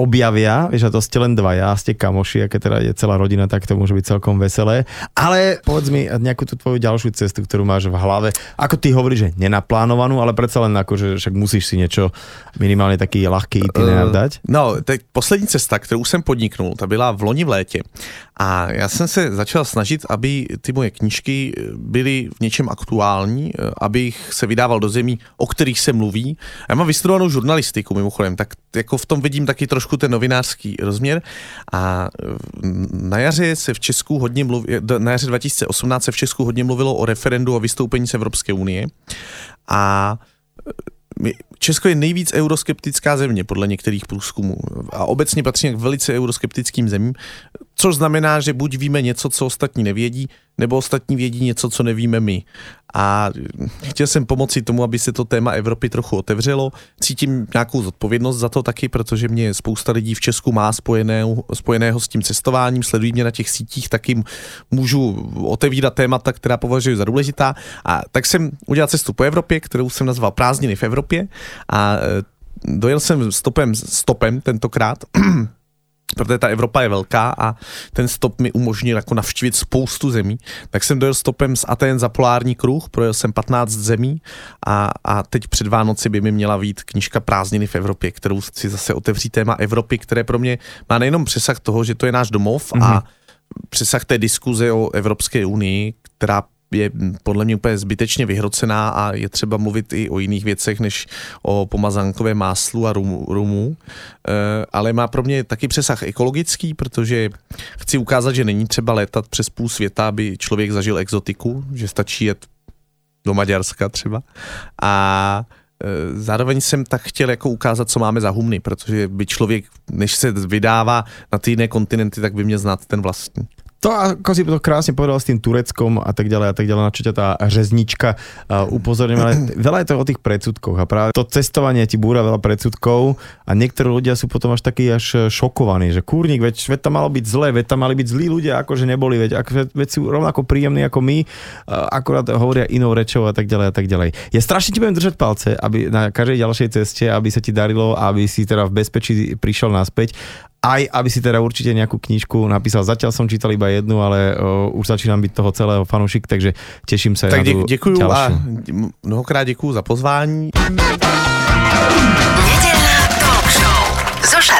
objavia, a to ste len ja, ste kamoši, aké teda je celá rodina, tak to môže byť celkom veselé. Ale povedz mi nejakú tú tvoju ďalšiu cestu, ktorú máš v hlave. Ako ty hovoríš, že nenaplánovanú, ale predsa len ako, že však musíš si niečo minimálně taký ľahký itinerár uh, dať? No, teď poslední cesta, kterou jsem podniknul, ta byla v loni v létě. A já jsem se začal snažit, aby ty moje knížky byly v něčem aktuální, abych se vydával do zemí, o kterých se mluví. Já mám vystudovanou žurnalistiku mimochodem, tak jako v tom vidím taky trošku ten novinářský rozměr. A na jaře se v Česku hodně mluví, na jaře 2018 se v Česku hodně mluvilo o referendu o vystoupení z Evropské unie. A Česko je nejvíc euroskeptická země podle některých průzkumů a obecně patří k velice euroskeptickým zemím, což znamená, že buď víme něco, co ostatní nevědí, nebo ostatní vědí něco, co nevíme my. A chtěl jsem pomoci tomu, aby se to téma Evropy trochu otevřelo. Cítím nějakou zodpovědnost za to taky, protože mě spousta lidí v Česku má spojeného, spojeného s tím cestováním, sledují mě na těch sítích, taky můžu otevírat témata, která považuji za důležitá. A tak jsem udělal cestu po Evropě, kterou jsem nazval Prázdniny v Evropě a e, dojel jsem stopem, stopem tentokrát protože ta Evropa je velká a ten stop mi umožnil jako navštívit spoustu zemí, tak jsem dojel stopem z Aten za polární kruh, projel jsem 15 zemí a, a teď před Vánoci by mi měla vít knižka Prázdniny v Evropě, kterou si zase otevří téma Evropy, které pro mě má nejenom přesah toho, že to je náš domov mm-hmm. a mhm. přesah té diskuze o Evropské unii, která je podle mě úplně zbytečně vyhrocená a je třeba mluvit i o jiných věcech, než o pomazánkovém máslu a rumu, rumu. E, ale má pro mě taky přesah ekologický, protože chci ukázat, že není třeba létat přes půl světa, aby člověk zažil exotiku, že stačí jet do Maďarska třeba. A e, zároveň jsem tak chtěl jako ukázat, co máme za humny, protože by člověk, než se vydává na ty jiné kontinenty, tak by mě znát ten vlastní to, ako si to krásne povedal s tým Tureckom a tak ďalej a tak ďalej, na čo ťa tá řeznička uh, upozorňuje, ale veľa je to o tých predsudkoch a práve to cestovanie ti búra veľa predsudkov a niektorí ľudia sú potom až takí až šokovaní, že kúrnik, veď, veď tam malo byť zlé, veď tam mali byť zlí ľudia, akože neboli, veď, ako, veď sú rovnako príjemní ako my, uh, akorát hovoria inou rečou a tak ďalej a tak ďalej. Ja strašne ti budem držať palce, aby na každej ďalšej ceste, aby sa ti darilo, aby si teda v bezpečí prišiel naspäť aj aby si teda určite nejakú knižku napísal. Zatiaľ som čítal iba jednu, ale uh, už začínám byť toho celého fanúšik, takže teším sa tak na dě- děkuju ďalšiu. a mnohokrát děkuju za pozvání. Nedělná talk show so.